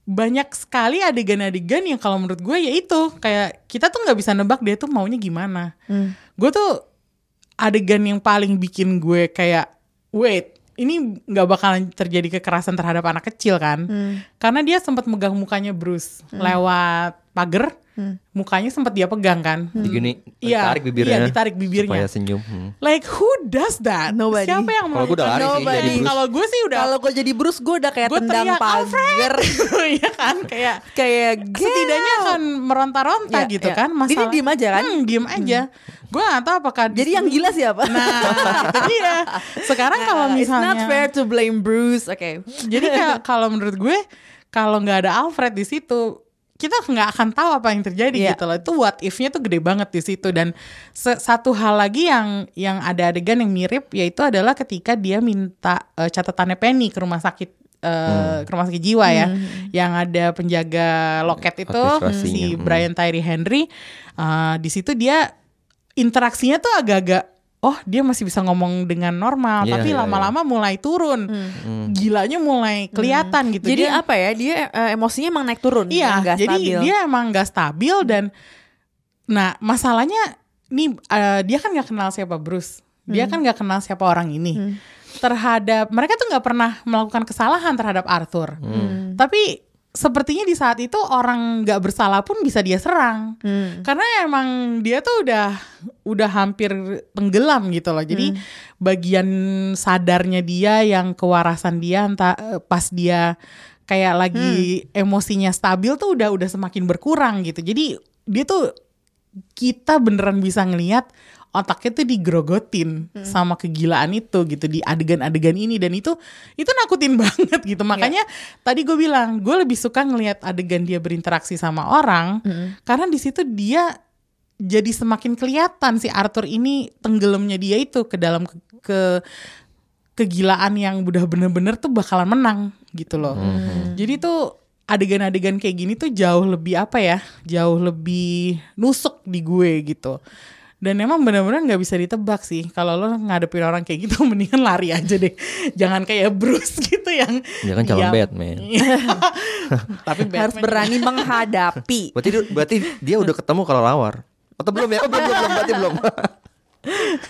Banyak sekali adegan-adegan yang kalau menurut gue ya itu kayak kita tuh nggak bisa nebak dia tuh maunya gimana. Hmm. Gue tuh adegan yang paling bikin gue kayak wait ini nggak bakalan terjadi kekerasan terhadap anak kecil kan Hmm. karena dia sempat megang mukanya Bruce lewat pagar mukanya sempat dia pegang kan Digini Iya, tarik bibirnya. iya, ditarik bibirnya. Supaya senyum. Hmm. like who does that Nobody. siapa yang Kalau gue udah lari sih Nobody. jadi Bruce. kalau gue sih udah Kalau gue jadi Bruce, gue udah kayak Gua tendang teriak, pagar. Iya kan kayak kayak setidaknya "Get akan meronta-ronta Iya, gitu iya. kan Jadi masalah diem aja kan? hmm, diem aja gue gak tahu apakah di Jadi yang gila siapa? nah itu dia sekarang kalau Nah, It's misalnya not fair to blame Bruce. Oke. Jadi kayak kalau menurut gue kalau nggak ada Alfred di situ kita nggak akan tahu apa yang terjadi Iya. gitu loh. Itu what if-nya tuh gede banget di situ dan se- satu hal lagi yang yang ada adegan yang mirip yaitu adalah ketika dia minta eh, catatannya Penny ke rumah sakit eh, ke rumah sakit jiwa ya yang ada penjaga loket itu si hmm. Brian Tyree Henry Eh, di situ dia interaksinya tuh agak-agak oh dia masih bisa ngomong dengan normal Iya, tapi iya, lama-lama mulai turun. Gilanya mulai kelihatan gitu. Jadi Dia- apa ya? Dia eh, emosinya emang naik turun. iya nggak jadi stabil. dia emang gak stabil dan nah masalahnya nih eh, dia kan nggak kenal siapa Bruce. Dia kan nggak kenal siapa orang ini. Terhadap mereka tuh nggak pernah melakukan kesalahan terhadap Arthur. Tapi sepertinya di saat itu orang nggak bersalah pun bisa dia serang. Karena emang dia tuh udah udah hampir tenggelam gitu loh. Jadi bagian sadarnya dia yang kewarasan dia entah eh, pas dia kayak lagi emosinya stabil tuh udah udah semakin berkurang gitu. Jadi dia tuh kita beneran bisa ngelihat otaknya tuh digrogotin sama kegilaan itu gitu di adegan-adegan ini dan itu itu nakutin banget gitu makanya tadi gue bilang gue lebih suka ngelihat adegan dia berinteraksi sama orang karena di situ dia jadi semakin kelihatan si Arthur ini tenggelamnya dia itu ke dalam ke, ke- kegilaan yang udah bener-bener tuh bakalan menang gitu loh. Jadi tuh adegan-adegan kayak gini tuh jauh lebih apa ya? Jauh lebih nusuk di gue gitu. Dan emang bener-bener nggak bisa ditebak sih. Kalau lo ngadepin orang kayak gitu mendingan lari aja deh. Jangan kayak Bruce gitu yang Dia kan calon diam. Batman. Tapi Harus Batman berani menghadapi. Berarti dia, berarti dia udah ketemu kalau lawar. Atau belum ya? Oh, belum, belum, belum, berarti belum.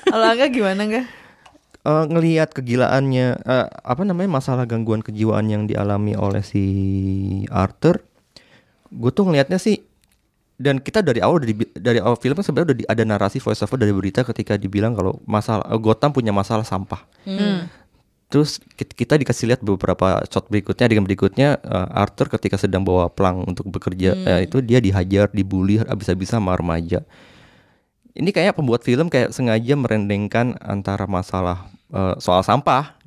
Kalau enggak gimana enggak? Eh, ngelihat kegilaannya eh, apa namanya masalah gangguan kejiwaan yang dialami oleh si Arthur gue tuh ngelihatnya sih dan kita dari awal dari dari awal film kan sebenarnya udah di- ada narasi voice over dari berita ketika dibilang kalau masalah eh, Gotham punya masalah sampah. Terus ki- kita dikasih lihat beberapa shot berikutnya dengan berikutnya eh, Arthur ketika sedang bawa pelang untuk bekerja eh, itu dia dihajar dibully habis-habisan sama remaja. Ini kayak pembuat film kayak sengaja merendengkan antara masalah eh, soal sampah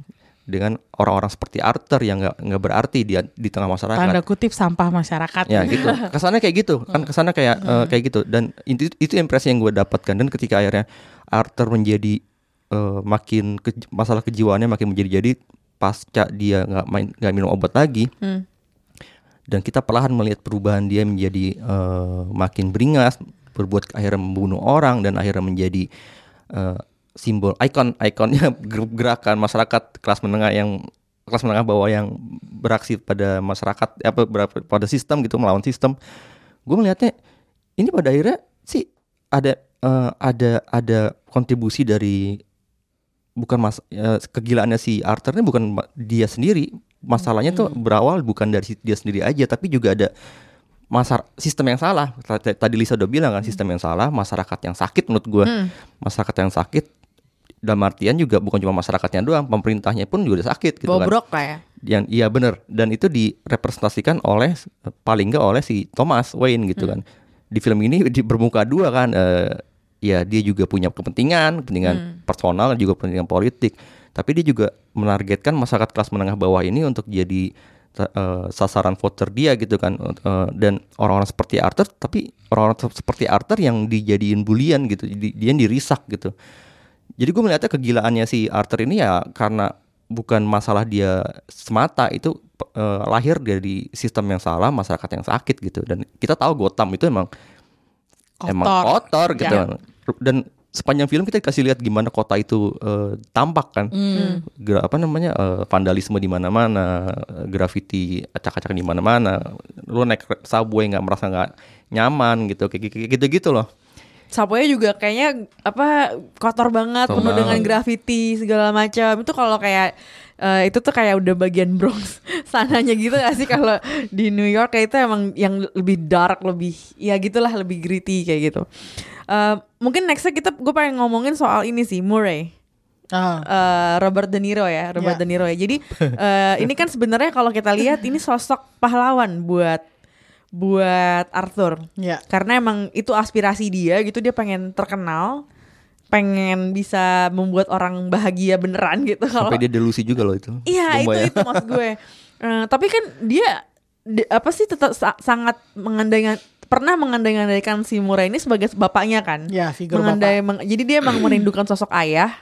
dengan orang-orang seperti Arthur yang nggak nggak berarti di di tengah masyarakat. tanda kutip sampah masyarakat. Ya gitu. Kesannya kayak gitu kan kesannya kayak eh, kayak gitu dan itu itu impresi yang gue dapatkan dan ketika akhirnya Arthur menjadi eh, makin ke- masalah kejiwaannya makin menjadi-jadi pasca dia nggak main nggak minum obat lagi dan kita perlahan melihat perubahan dia menjadi eh, makin beringas berbuat akhirnya membunuh orang dan akhirnya menjadi simbol ikon ikonnya ger- gerakan masyarakat kelas menengah yang kelas menengah bawah yang beraksi pada masyarakat apa ber- pada sistem gitu melawan sistem. Gue melihatnya ini pada akhirnya sih ada eh, ada ada kontribusi dari bukan mas eh, kegilaannya si Arthur ini bukan dia sendiri. Masalahnya tuh berawal bukan dari dia sendiri aja tapi juga ada masar sistem yang salah. Tadi Lisa udah bilang kan sistem yang salah masyarakat yang sakit menurut gue masyarakat yang sakit dalam artian juga bukan cuma masyarakatnya doang pemerintahnya pun juga udah sakit gitu kan. Bobrok lah ya. yang iya bener. Dan itu direpresentasikan oleh paling nggak oleh si Thomas Wayne gitu kan. Di film ini di bermuka dua kan eh, ya dia juga punya kepentingan kepentingan personal dan juga kepentingan politik. Tapi dia juga menargetkan masyarakat kelas menengah bawah ini untuk jadi eh, sasaran voter dia gitu kan. Eh, dan orang-orang seperti Arthur tapi orang-orang seperti Arthur yang dijadiin bulian gitu di- dia yang dirisak gitu jadi gue melihatnya kegilaannya si Arthur ini ya karena bukan masalah dia semata itu eh, lahir dari sistem yang salah masyarakat yang sakit gitu. Dan kita tahu Gotham itu emang emang kotor gitu. Ya. dan sepanjang film kita dikasih lihat gimana kota itu eh, tampak kan. Gra- apa namanya eh, vandalisme di mana-mana graffiti acak-acakan di mana-mana. Lu naik subway nggak merasa nggak nyaman gitu kayak gitu-gitu loh Saponya juga kayaknya apa kotor banget, Kotor penuh dengan graffiti segala macam. Itu kalau kayak eh, itu tuh kayak udah bagian Bronx sananya gitu gak sih kalau di New York kayak itu emang yang lebih dark, lebih ya gitulah lebih gritty kayak gitu. Eh, mungkin nextnya kita gue pengen ngomongin soal ini sih Murray. Ah. Eh, Robert De Niro ya, Robert Ya. De Niro ya. Jadi eh, ini kan sebenarnya kalau kita lihat ini sosok pahlawan buat buat Arthur. Ya. Karena emang itu aspirasi dia gitu, dia pengen terkenal, pengen bisa membuat orang bahagia beneran gitu. Kalau sampai dia delusi juga loh itu Iya itu ya. itu maksud gue. Eh, tapi kan dia di- apa sih tetap sa- sangat mengandaikan pernah mengandai-andaikan si Murray ini sebagai bapaknya kan. Ya, figur Mengandai- meng- jadi dia emang merindukan sosok ayah.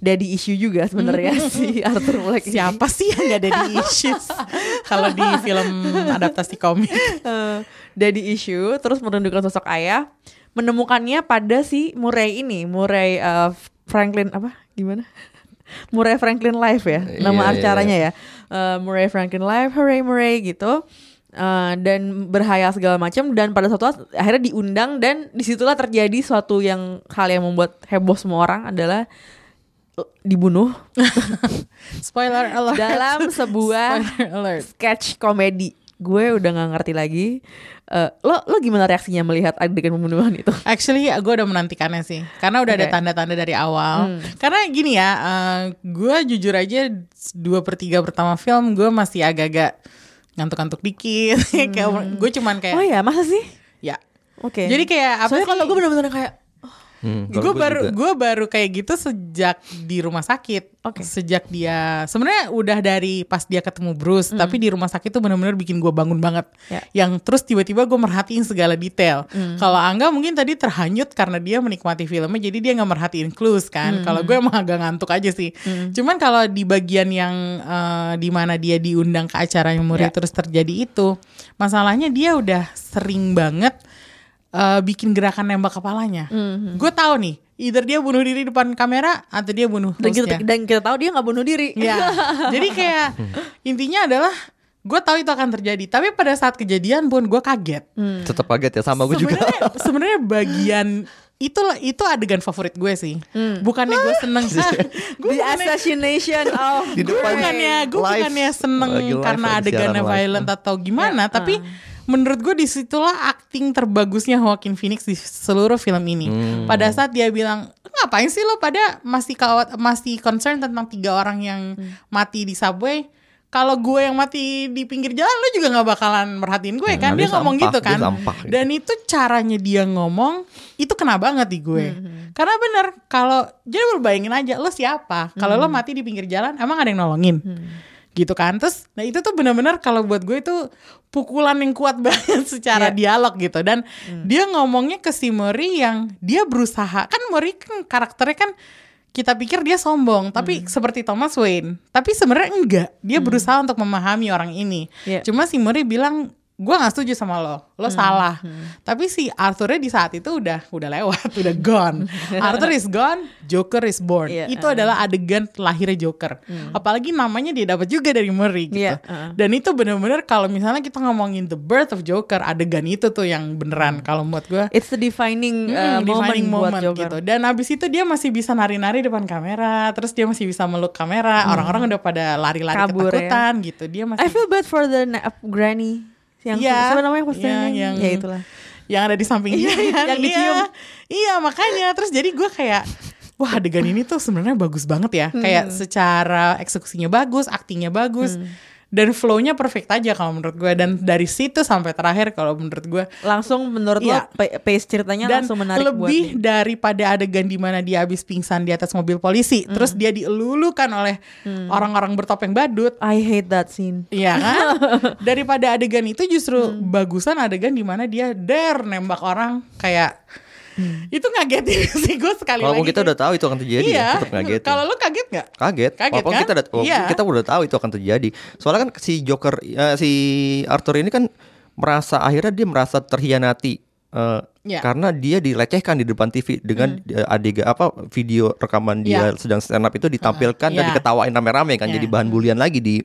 Daddy issue juga sebenarnya si Arthur Fleck ini. Siapa sih yang gak ada di issues? Kalau di film adaptasi komik? Eh, daddy issue terus merindukan sosok ayah menemukannya pada si Murray ini Murray eh, Franklin apa? Gimana? Murray Franklin Live ya nama Iya, iya, acaranya ya. Eh, Murray Franklin Live Hooray Murray gitu. Eh, dan berhayal segala macam dan pada suatu saat akhirnya diundang dan di situlah terjadi suatu yang hal yang membuat heboh semua orang adalah dibunuh Spoiler alert. dalam sebuah alert. sketch komedi. Gue udah nggak ngerti lagi. Eh, lo lo gimana reaksinya melihat adegan pembunuhan itu? Actually gue udah menantikannya sih Karena udah ada Oke. Hmm. tanda-tanda dari awal Karena gini ya eh, Gue jujur aja Dua per tiga pertama film Gue masih agak-agak Ngantuk-ngantuk dikit kayak Gue cuman kayak Oh ya masa sih? Ya Oke. Jadi kayak apa Soalnya kalau gue bener-bener kayak Hmm, gue baru gue baru kayak gitu sejak di rumah sakit. Oke. Sejak dia sebenarnya udah dari pas dia ketemu Bruce, Hmm. tapi di rumah sakit tuh benar-benar bikin gue bangun banget. Ya. Yang terus tiba-tiba gue merhatiin segala detail. Hmm. Kalau Angga mungkin tadi terhanyut karena dia menikmati filmnya, jadi dia nggak merhatiin clues Hmm. kan. Kalau gue emang agak ngantuk aja sih. Cuman kalau di bagian yang eh, di mana dia diundang ke acaranya Muri Ya. terus terjadi itu, masalahnya dia udah sering banget eh, bikin gerakan nembak kepalanya. Hmm. Gue tahu nih, either dia bunuh diri depan kamera atau dia bunuh dan kita, dan kita tahu dia nggak bunuh diri. Ya, jadi kayak intinya adalah gue tahu itu akan terjadi. Tapi pada saat kejadian pun gue kaget. tetap kaget ya sama gue juga. Sebenarnya bagian itu itu adegan favorit gue sih. Bukannya gue seneng, gue The assassination of Di depan bukannya gue bukannya seneng live, karena adegannya live. violent atau gimana, Ya, tapi menurut gue di situlah acting terbagusnya Joaquin Phoenix di seluruh film ini. Hmm. Pada saat dia bilang ngapain sih lo pada masih kawat masih concern tentang tiga orang yang Hmm. mati di subway. Kalau gue yang mati di pinggir jalan lo juga nggak bakalan merhatiin gue Hmm, kan dia, dia ngomong sampah, gitu dia kan sampah gitu. dan itu caranya dia ngomong itu kena banget di gue karena bener kalau jadi lu bayangin aja lo siapa kalau lo mati di pinggir jalan emang ada yang nolongin gitu kan. Terus nah itu tuh bener-bener kalau buat gue itu pukulan yang kuat banget secara Iya. dialog gitu. Dan dia ngomongnya ke si Mori yang dia berusaha. Kan Mori kan karakternya kan kita pikir dia sombong tapi seperti Thomas Wayne. Tapi sebenarnya enggak. Dia berusaha untuk memahami orang ini. Iya. cuma si Mori bilang gue nggak setuju sama lo lo salah tapi si Arthurnya di saat itu udah udah lewat udah gone Arthur is gone Joker is born Iya, itu uh. adalah adegan lahirnya Joker apalagi namanya dia dapat juga dari Murray gitu Iya, uh. dan itu bener-bener kalau misalnya kita ngomongin the birth of Joker adegan itu tuh yang beneran kalau buat gue It's the defining, uh, Hmm, moment, defining buat moment Joker. gitu. Dan abis itu dia masih bisa nari-nari depan kamera, terus dia masih bisa meluk kamera. Orang-orang udah pada lari-lari Hmm. Ya. ketakutan gitu. Dia masih I feel bad for the granny yang Iya, siapa namanya iya, yang, yang- ya itulah. yang ada di samping dia kan. yang dicium. Iya, iya makanya. Terus jadi gue kayak wah adegan ini tuh sebenarnya bagus banget ya. Hmm. Kayak secara eksekusinya bagus, aktingnya bagus. Dan flow-nya perfect aja kalau menurut gue dan dari situ sampai terakhir kalau menurut gue Langsung menurut Iya. lo pa- pace ceritanya dan langsung menarik buat lebih nih. daripada adegan di mana dia habis pingsan di atas mobil polisi Hmm. terus dia dielulukan oleh orang-orang bertopeng badut I hate that scene. Iya kan? Daripada adegan itu justru Hmm. bagusan adegan di mana dia dare nembak orang kayak itu ngagetin sih gue sekali Walaupun lagi. kita udah tahu itu akan terjadi iya. ya, tetap ngagetin. Kalau lu kaget nggak? kaget, Kaget, walaupun kan? kita udah, walaupun Iya. kita udah tahu itu akan terjadi. Soalnya kan si Joker, eh, si Arthur ini kan merasa akhirnya dia merasa terhianati. eh, Iya. karena dia dilecehkan di depan TV dengan eh, adegan apa video rekaman dia Iya. sedang stand up itu ditampilkan dan Iya. diketawain rame-rame kan Iya. jadi bahan bulian lagi di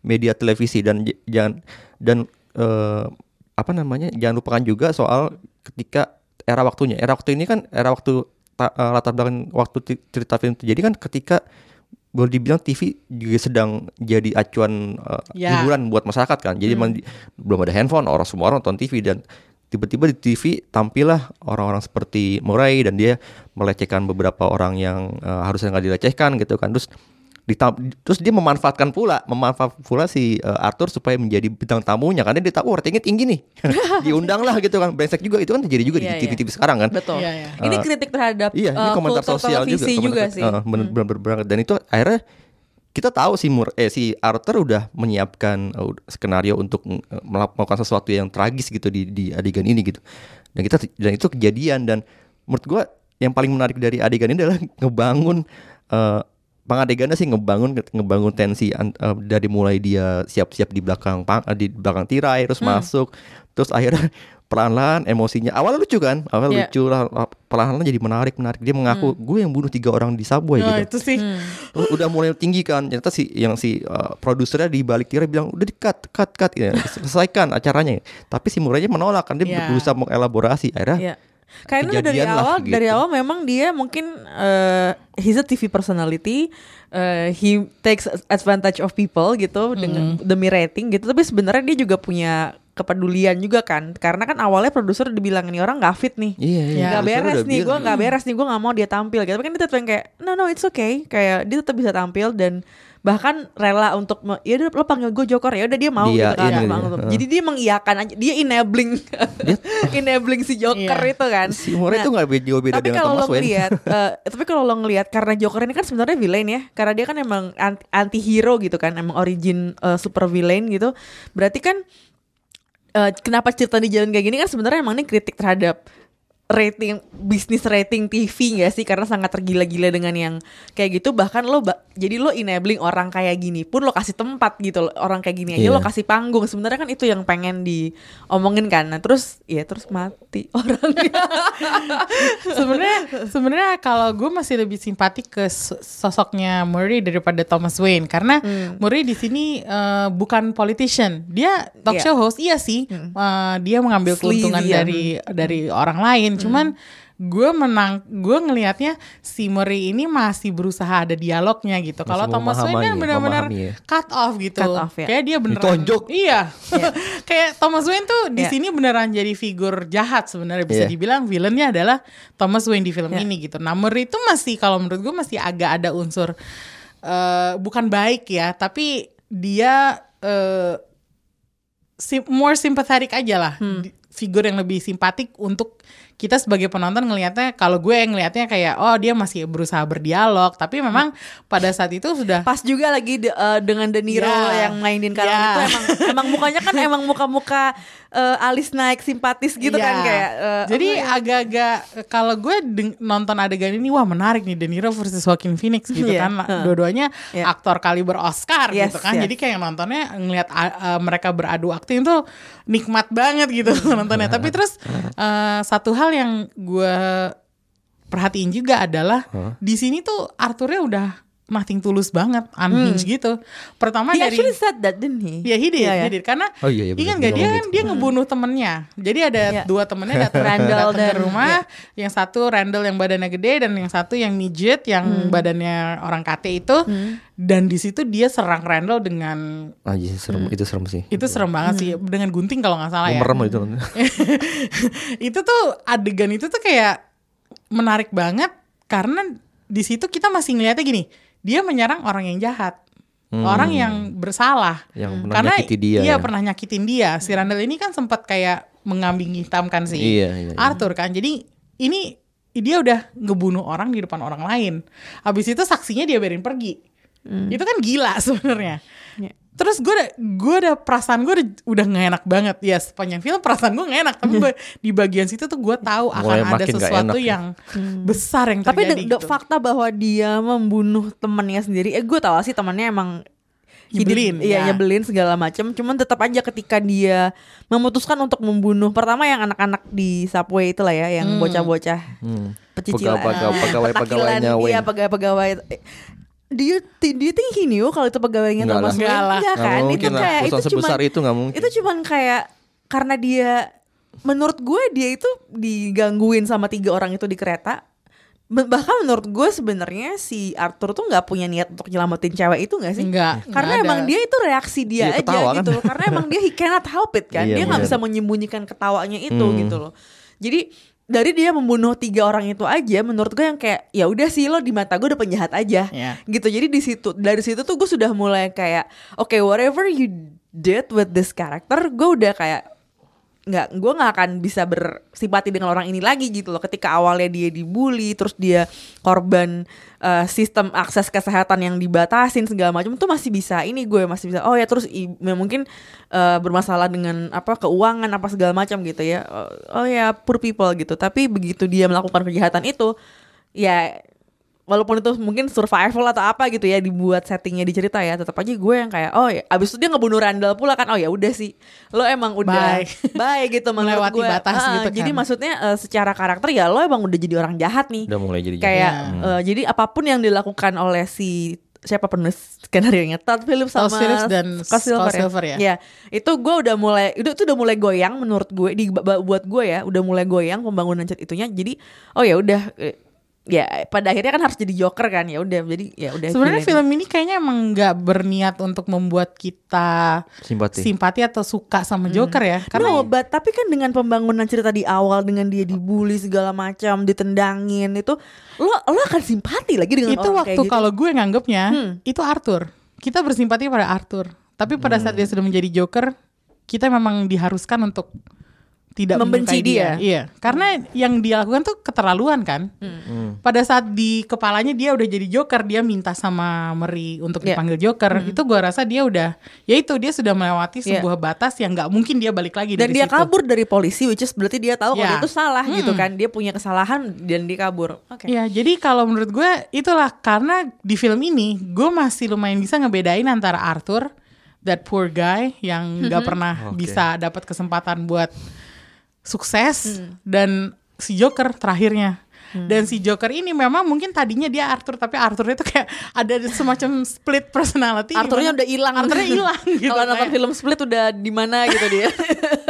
media televisi dan jangan dan eh, apa namanya jangan lupakan juga soal ketika era waktunya. Era waktu ini kan era waktu ta- eh, latar belakang waktu cerita film terjadi kan ketika boleh dibilang TV juga sedang jadi acuan eh, Ya. hiburan buat masyarakat kan. Jadi di- belum ada handphone orang semua orang nonton TV dan tiba-tiba di TV tampillah orang-orang seperti Murray dan dia melecehkan beberapa orang yang eh, harusnya nggak dilecehkan gitu kan. Terus terus dia memanfaatkan pula memanfaat pula si eh, Arthur supaya menjadi bintang tamunya karena dia tahu oh, ratingnya tinggi nih diundang lah gitu kan brengsek juga itu kan terjadi juga Iya, di iya. TV-TV sekarang kan Betul. Iya, iya. Ini Eh, kritik terhadap Iya, ini uh, komentar kultur sosial juga, juga, komentar- sih. eh, bener- bener- bener banget. Dan itu akhirnya kita tahu si Mur eh si Arthur udah menyiapkan eh, skenario untuk eh, melak- melakukan sesuatu yang tragis gitu di di adegan ini gitu. Dan kita dan itu kejadian dan menurut gua yang paling menarik dari adegan ini adalah ngebangun eh pengadegannya sih ngebangun ngebangun tensi eh, dari mulai dia siap-siap di belakang pang- eh, di belakang tirai terus masuk. Terus akhirnya pelan-pelan emosinya awalnya lucu kan? Awalnya Iya. lucu lah pelan-pelan jadi menarik menarik. Dia mengaku gue yang bunuh tiga orang di subway Nah, gitu. itu sih. Terus udah mulai tinggi kan? Ternyata si yang si uh, produsernya di balik tirai bilang udah di cut cut cut ya selesaikan acaranya. Tapi si Murray menolak kan? Dia Iya. berusaha mengelaborasi. Akhirnya Iya. Kayaknya dari awal gitu. dari awal memang dia mungkin eh he's a TV personality, eh, he takes advantage of people gitu dengan demi rating gitu. Tapi sebenarnya dia juga punya kepedulian juga kan, karena kan awalnya produser dibilang ini orang nggak fit nih. Iya, iya. Nggak Produser beres udah nih, gue nggak beres nih, gue nggak mau dia tampil gitu. Tapi kan dia tetap yang kayak, no no it's okay, kayak dia tetap bisa tampil dan bahkan rela untuk ya udah lo panggil gue Joker ya udah dia mau Dia gitu kan Bang. dia. jadi dia mengiyakan aja dia enabling enabling si Joker Iya. itu kan Si Murray tuh nggak beda jauh beda tapi dengan kalau lo Thomas Wayne. ngeliat eh, tapi kalau lo ngeliat karena Joker ini kan sebenarnya villain ya karena dia kan emang anti, hero gitu kan emang origin eh, super villain gitu berarti kan eh, kenapa cerita di jalan kayak gini kan sebenarnya emang ini kritik terhadap rating bisnis rating TV gak sih? Karena sangat tergila-gila dengan yang kayak gitu. Bahkan lo ba- jadi lo enabling orang kayak gini pun lo kasih tempat gitu loh. orang kayak gini aja Iya. lo kasih panggung. Sebenarnya kan itu yang pengen diomongin kan. Nah terus ya terus mati orangnya. Sebenarnya sebenarnya kalau gue masih lebih simpatik ke so- sosoknya Murray daripada Thomas Wayne. Karena Murray di sini eh, bukan politician. Dia talk Iya. show host iya sih. Eh, dia mengambil Sleazy keuntungan ya. dari dari orang lain cuman gue menang gue ngelihatnya si Murray ini masih berusaha ada dialognya gitu kalau Thomas Wayne kan memahami, benar-benar ya. cut off gitu Cut off, ya. kayak dia beneran Ditonjok. iya kayak Thomas Wayne tuh di Iya. sini beneran jadi figur jahat sebenarnya bisa Iya. dibilang villainnya adalah Thomas Wayne di film Iya. ini gitu. Nah, Murray itu masih kalau menurut gue masih agak ada unsur eh bukan baik ya, tapi dia eh sim- more sympathetic aja lah. Hmm. Figur yang lebih simpatik untuk kita sebagai penonton ngelihatnya kalau gue ngelihatnya kayak oh dia masih berusaha berdialog, tapi memang pada saat itu sudah pas juga lagi de- eh, dengan De Niro Ya. yang mainin karakter Ya. itu emang emang mukanya kan emang muka-muka eh, alis naik simpatis gitu kan Iya. kayak eh, Jadi ya? agak-agak kalau gue deng- nonton adegan ini wah menarik nih De Niro versus Joaquin Phoenix gitu Iya. kan. Heeh. Dua-duanya Iya. aktor kaliber Oscar Yes, gitu kan. yes. Jadi kayak nontonnya ngelihat a- mereka beradu akting tuh nikmat banget gitu nontonnya. Tapi terus eh, satu hal yang gue perhatiin juga adalah di sini tuh Arthurnya udah nothing tulus banget, unhinged gitu. Pertama Hmm. He dari actually said that didn't he? Ya he did, Iya, he iya. did. Karena Oh iya, iya, bener. ingat Dia gak dia kan gitu. dia ngebunuh temennya. Jadi ada Iya. dua temennya datang Randall datang ke rumah. Yang satu Randall yang badannya gede dan yang satu yang midget yang Hmm. badannya orang kate itu. Dan di situ dia serang Randall dengan Anjir, serem, itu serem sih. itu serem banget sih dengan gunting kalau nggak salah ya. merem itu. itu tuh adegan itu tuh kayak menarik banget karena di situ kita masih ngeliatnya gini, dia menyerang orang yang jahat. Orang yang bersalah. Yang pernah Karena nyakiti dia, Iya, ya. pernah nyakitin dia. Si Randall ini kan sempat kayak mengambing hitamkan si Iya, iya, iya. Arthur kan. Jadi ini dia udah ngebunuh orang di depan orang lain. Habis itu saksinya dia biarin pergi. Itu kan gila sebenarnya. Iya. Terus gue udah, gue udah perasaan gue udah, udah gak enak banget ya sepanjang film perasaan gue gak enak tapi gue di bagian situ tuh gue tahu akan Mulai ada sesuatu enak ya. yang besar yang Tapi terjadi. de- gitu. fakta bahwa dia membunuh temannya sendiri, eh gue tahu sih temannya emang Nyebelin, iya ya. nyebelin segala macam. Cuman tetap aja ketika dia memutuskan untuk membunuh, pertama yang anak-anak di subway itulah ya, yang bocah-bocah Hmm. pecicilan, Pegawai- pegawai-pegawainya petakilan, iya Wayne. pegawai-pegawai. Do you, do you think he knew kalau itu pegawainya Enggak Thomas. Wayne? Enggak lah. Iya Nggak kan? mungkin itu lah. kayak itu cuman itu nggak mungkin. Itu cuman kayak karena dia menurut gue dia itu digangguin sama tiga orang itu di kereta. Ba- Bahkan menurut gue sebenarnya si Arthur tuh nggak punya niat untuk nyelamatin cewek itu nggak sih? Enggak, Karena enggak emang ada. dia itu reaksi dia Iya, aja ketawa kan. gitu. Karena emang dia he cannot help it kan. Iya, dia nggak bisa menyembunyikan ketawanya itu Hmm. gitu loh. Jadi dari dia membunuh tiga orang itu aja menurut gue yang kayak ya udah sih lo di mata gue udah penjahat aja Iya. gitu jadi di situ dari situ tuh gue sudah mulai kayak oke whatever you did with this character gue udah kayak nggak gue nggak akan bisa bersimpati dengan orang ini lagi gitu loh. Ketika awalnya dia dibully terus dia korban eh, sistem akses kesehatan yang dibatasin segala macam tuh masih bisa. Ini gue masih bisa. Oh ya terus i- ya mungkin eh, bermasalah dengan apa keuangan apa segala macam gitu ya. Oh, oh ya poor people gitu. Tapi begitu dia melakukan kejahatan itu ya walaupun itu mungkin survival atau apa gitu ya dibuat settingnya di cerita ya tetap aja gue yang kayak oh ya abis itu dia ngebunuh Randall pula kan oh ya udah sih lo emang udah Bye. bye gitu menurut Melewati gue batas Ah, gitu jadi kan. maksudnya eh, secara karakter ya lo emang udah jadi orang jahat nih Udah mulai jadi kayak jahat. eh, jadi apa pun yang dilakukan oleh si siapa penulis skenario nya Todd Phillips sama Todd Phillips dan Scott Silver, Scott Silver ya? Ya, itu gue udah mulai itu itu udah mulai goyang menurut gue di buat gue ya udah mulai goyang pembangunan cerita itunya. Jadi oh ya udah eh, ya pada akhirnya kan harus jadi Joker kan ya udah jadi ya udah Sebenarnya film ini kayaknya emang nggak berniat untuk membuat kita Simpati. simpati atau suka sama Joker ya. Karena Karena obat, tapi kan dengan pembangunan cerita di awal dengan dia dibully segala macam, ditendangin itu lo lo akan simpati lagi dengan itu orang waktu kayak gitu. kalau gue nganggapnya Hmm. itu Arthur. Kita bersimpati pada Arthur. Tapi pada saat dia sudah menjadi Joker, kita memang diharuskan untuk tidak Membenci dia. dia. Iya, karena yang dia lakukan tuh keterlaluan kan. Hmm. Pada saat di kepalanya dia udah jadi Joker, dia minta sama Mary untuk Iya. dipanggil Joker. Itu gua rasa dia udah, ya itu dia sudah melewati Iya. sebuah batas yang nggak mungkin dia balik lagi dan dari dia situ. kabur dari polisi which is berarti dia tahu kalau Ya. dia itu salah gitu Hmm. kan. Dia punya kesalahan dan dia kabur. Oke. Ya, jadi kalau menurut gue itulah karena di film ini gue masih lumayan bisa ngebedain antara Arthur, that poor guy yang nggak pernah Oke. bisa dapat kesempatan buat sukses Hmm. dan si Joker terakhirnya. Dan si Joker ini memang mungkin tadinya dia Arthur tapi Arthur itu kayak ada semacam split personality. Arthurnya udah hilang. Arthurnya hilang gitu. Kalau nonton film Split udah di mana gitu dia.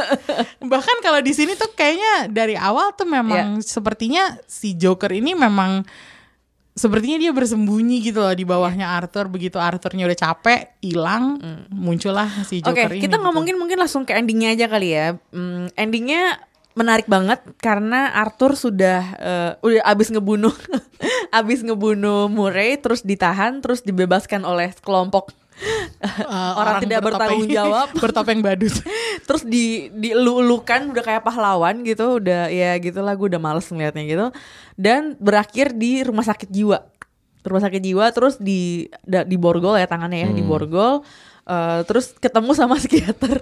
Bahkan kalau di sini tuh kayaknya dari awal tuh memang sepertinya si Joker ini memang sepertinya dia bersembunyi gitu loh di bawahnya Arthur. Begitu Arthurnya udah capek, hilang, muncullah si Hmm. Oke, Joker ini. kita gitu. ngomongin mungkin langsung ke endingnya aja kali ya. Hmm, endingnya menarik banget karena Arthur sudah eh, udah abis ngebunuh, abis ngebunuh Murray, terus ditahan, terus dibebaskan oleh kelompok Eh, orang, tidak bertopeng- bertanggung jawab, bertopeng badut. terus di dielu-elukan udah kayak pahlawan gitu, udah ya gitulah gue udah males ngeliatnya gitu, dan berakhir di rumah sakit jiwa, rumah sakit jiwa, terus di da- di borgol ya tangannya ya di borgol, eh, terus ketemu sama psikiater.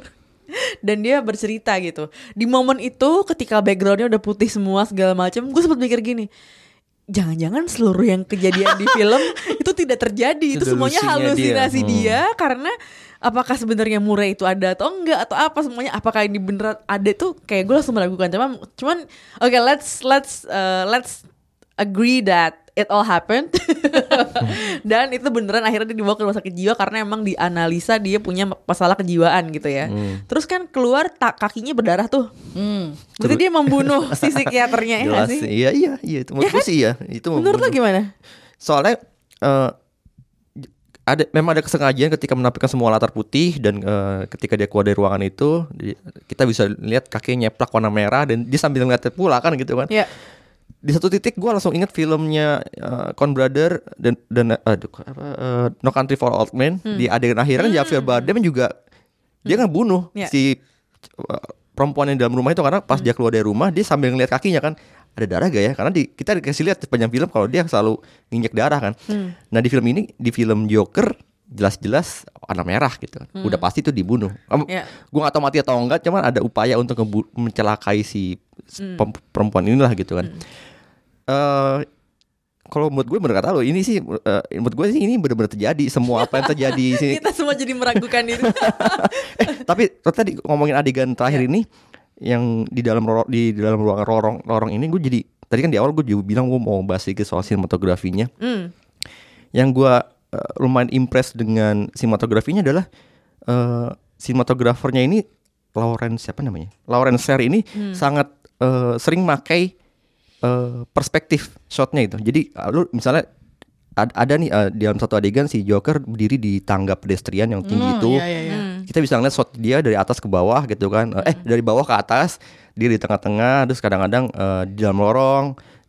Dan dia bercerita gitu. Di momen itu ketika backgroundnya udah putih semua segala macam, gue sempat mikir gini, jangan-jangan seluruh yang kejadian di film itu tidak terjadi. Itu Itu semuanya delusinya dia. halusinasi Hmm. dia karena apakah sebenarnya Murray itu ada atau enggak atau apa semuanya apakah ini beneran ada tuh kayak gue langsung meragukan cuman cuman oke let's let's uh, let's agree that it all happened. Dan itu beneran akhirnya dia dibawa ke rumah sakit jiwa karena emang dianalisa dia punya masalah kejiwaan gitu ya. Terus kan keluar tak kakinya berdarah tuh. Hmm. berarti dia membunuh si psikiaternya ya Jelas. sih? Iya iya iya. Itu menurutku sih iya. Itu menurut lo gimana? Soalnya eh, ada memang ada kesengajaan ketika menampilkan semua latar putih dan eh, ketika dia keluar dari ruangan itu di- kita bisa lihat kakinya nyeplak warna merah dan dia sambil ngeliat pula kan gitu kan. Ya di satu titik gue langsung inget filmnya uh, Coen Brother dan dan uh, aduh, apa, uh, No Country for Old Men di adegan akhirnya kan Javier Bardem juga dia kan bunuh Ya. si uh, perempuan yang di dalam rumah itu karena pas dia keluar dari rumah dia sambil ngeliat kakinya kan ada darah gak ya? Karena di, kita dikasih lihat sepanjang film kalau dia selalu nginjek darah kan. Nah di film ini di film Joker jelas-jelas warna merah gitu kan. Udah pasti itu dibunuh. Em, Ya. gue gak tahu mati atau enggak cuman ada upaya untuk mencelakai si pem- perempuan inilah gitu kan eh kalau menurut gue bener kata lo ini sih eh, menurut gue sih ini benar-benar terjadi. Semua apa yang terjadi di sini. Kita semua jadi meragukan diri eh, tapi tadi ngomongin adegan terakhir ini yang di dalam ro- di dalam ruangan lorong lorong ini gue jadi tadi kan di awal gue juga bilang gue mau bahas sedikit soal sinematografinya. Hmm. yang gue eh, lumayan impress dengan sinematografinya adalah eh sinematografernya ini Lawrence siapa namanya? Lawrence Serre ini sangat eh, sering makai eh, perspektif shotnya itu. Jadi eh, lu misalnya ad- ada nih eh, di dalam satu adegan si Joker berdiri di tangga pedestrian yang tinggi Hmm, itu. iya, iya, iya. kita bisa ngeliat shot dia dari atas ke bawah gitu kan. Eh dari bawah ke atas dia di tengah-tengah terus kadang-kadang eh, di dalam lorong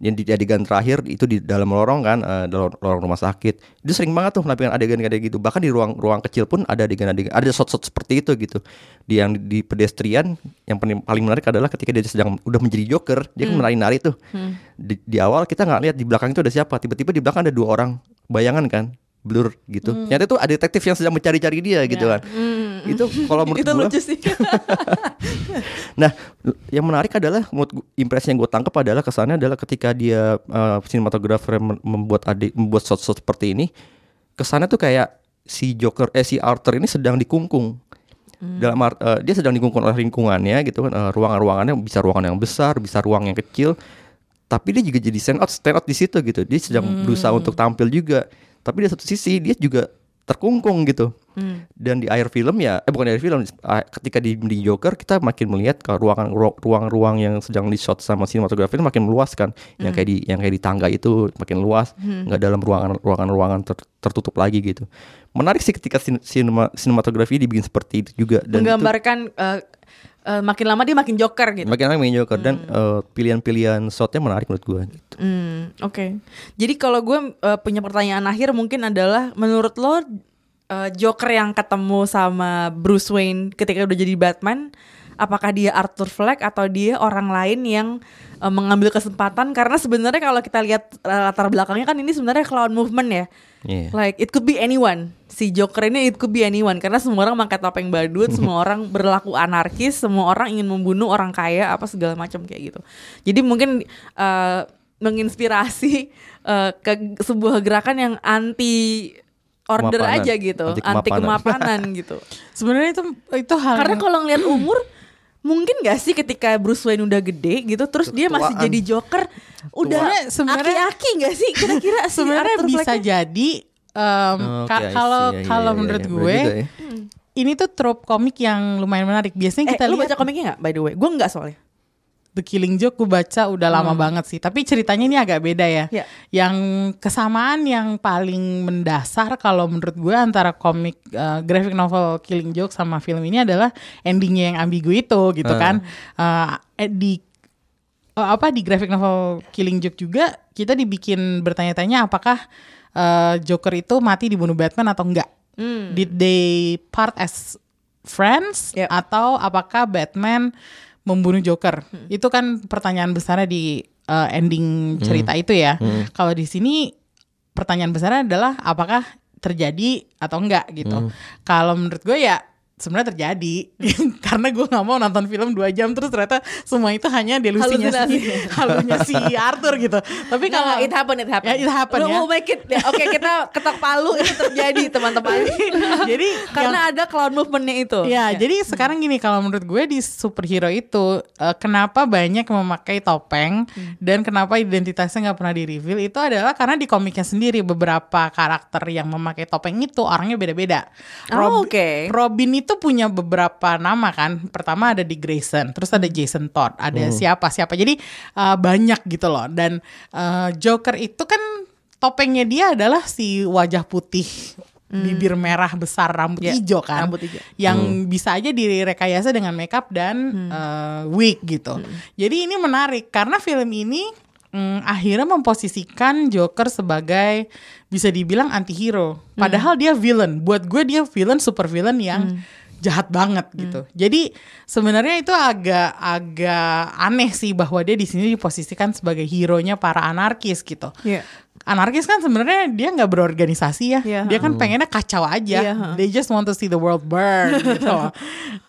yang di adegan terakhir itu di dalam lorong kan dalam lorong rumah sakit. Dia sering banget tuh menampilkan adegan kayak gitu. Bahkan di ruang ruang kecil pun ada adegan-adegan ada shot-shot seperti itu gitu. Di yang di pedestrian yang paling menarik adalah ketika dia sedang udah menjadi joker dia kan menari-nari tuh. Di, di awal kita nggak lihat di belakang itu ada siapa. Tiba-tiba di belakang ada dua orang. Bayangan kan blur gitu. Ternyata itu ada detektif yang sedang mencari-cari dia gitu kan itu kalau menurut itu gua lucu sih Nah, yang menarik adalah impresi yang gue tangkap adalah kesannya adalah ketika dia uh, sinematografer mem- membuat adik membuat shot-shot seperti ini, kesannya tuh kayak si Joker eh si Arthur ini sedang dikungkung. Dalam art- eh, dia sedang dikungkung oleh lingkungannya gitu kan, eh, ruangan-ruangannya bisa ruangan yang besar, bisa ruang yang kecil. Tapi dia juga jadi stand out, stand out di situ gitu. Dia sedang berusaha untuk tampil juga. Tapi di satu sisi dia juga terkungkung gitu. Dan di akhir film ya, eh bukan di akhir film, ah, ketika di, di Joker kita makin melihat ke ruangan ru- ruang-ruang yang sedang di shot sama sinematografi makin meluas kan. Yang kayak di yang kayak di tangga itu makin luas, nggak dalam ruangan ruangan-ruangan ter- tertutup lagi gitu. Menarik sih ketika sin- sinema sinematografi dibikin seperti itu juga dan itu- Menggambarkan eh, eh, makin lama dia makin joker gitu. makin lama main Joker dan eh, pilihan-pilihan shotnya menarik menurut gue gitu. Hmm, oke. Jadi kalau gue eh, punya pertanyaan akhir mungkin adalah menurut lo eh, Joker yang ketemu sama Bruce Wayne ketika udah jadi Batman, apakah dia Arthur Fleck atau dia orang lain yang eh, mengambil kesempatan karena sebenarnya kalau kita lihat eh, latar belakangnya kan ini sebenarnya clown movement ya. Iya. Like it could be anyone. Si Joker ini it could be anyone karena semua orang pakai topeng badut, semua orang berlaku anarkis, semua orang ingin membunuh orang kaya apa segala macam kayak gitu. Jadi mungkin eh, menginspirasi eh, ke sebuah gerakan yang anti order Kemapanan. aja gitu, Anti anti kemapanan. kemapanan gitu. Sebenarnya itu itu hal Karena yang- kalau ngeliat umur mungkin gak sih ketika Bruce Wayne udah gede gitu terus dia masih Ketuaan. jadi Joker udah Sebenarnya- aki-aki gak sih kira-kira si sebenarnya Arthur bisa jadi ka- I see. kalau Ya, ya, kalau ya, menurut ya, bener gue ya. ini tuh trope komik yang lumayan menarik. Biasanya Eh, kita lu lihat baca komiknya gak by the way? Gue gak soalnya The Killing Joke gue baca udah lama banget sih. Tapi ceritanya ini agak beda ya. Hmm. Ya. Yang kesamaan yang paling mendasar kalau menurut gue antara komik uh, graphic novel Killing Joke sama film ini adalah endingnya yang ambigu itu gitu Ah. kan. Uh, eh, di uh, apa di graphic novel Killing Joke juga kita dibikin bertanya-tanya apakah uh, Joker itu mati dibunuh Batman atau enggak? Did they part as friends Yep. atau apakah Batman membunuh Joker? Itu kan pertanyaan besarnya di uh, ending cerita itu ya. Kalau di sini pertanyaan besarnya adalah apakah terjadi atau enggak gitu. Kalau menurut gue ya sebenarnya terjadi karena gue nggak mau nonton film dua jam terus ternyata semua itu hanya delusinya si halunya si Arthur gitu. Tapi kalau nggak, it happen, it happen. Ya, it happen Lu ya. mau make it, ya, oke kita ketok palu itu terjadi teman-teman. jadi Karena ada clown movementnya itu. Ya, jadi sekarang gini kalau menurut gue di superhero itu eh, kenapa banyak yang memakai topeng dan kenapa identitasnya nggak pernah di reveal itu adalah karena di komiknya sendiri beberapa karakter yang memakai topeng itu orangnya beda-beda. Oh, oke. Robin itu punya beberapa nama kan. Pertama ada di Grayson, terus ada Jason Todd, ada siapa siapa. Jadi eh, banyak gitu loh. Dan eh, Joker itu kan topengnya dia adalah si wajah putih. Bibir merah besar rambut Ya, hijau kan rambut hijau. yang bisa aja direkayasa dengan makeup dan Hmm. eh, wig gitu. Jadi ini menarik karena film ini mm, akhirnya memposisikan Joker sebagai bisa dibilang antihero. Hmm. Padahal dia villain. Buat gue dia villain super villain yang Hmm. jahat banget gitu. Jadi sebenarnya itu agak agak aneh sih bahwa dia di sini diposisikan sebagai hero-nya para anarkis gitu Iya. anarkis kan sebenarnya dia nggak berorganisasi ya. Iya, dia kan pengennya kacau aja. Ha. They just want to see the world burn gitu.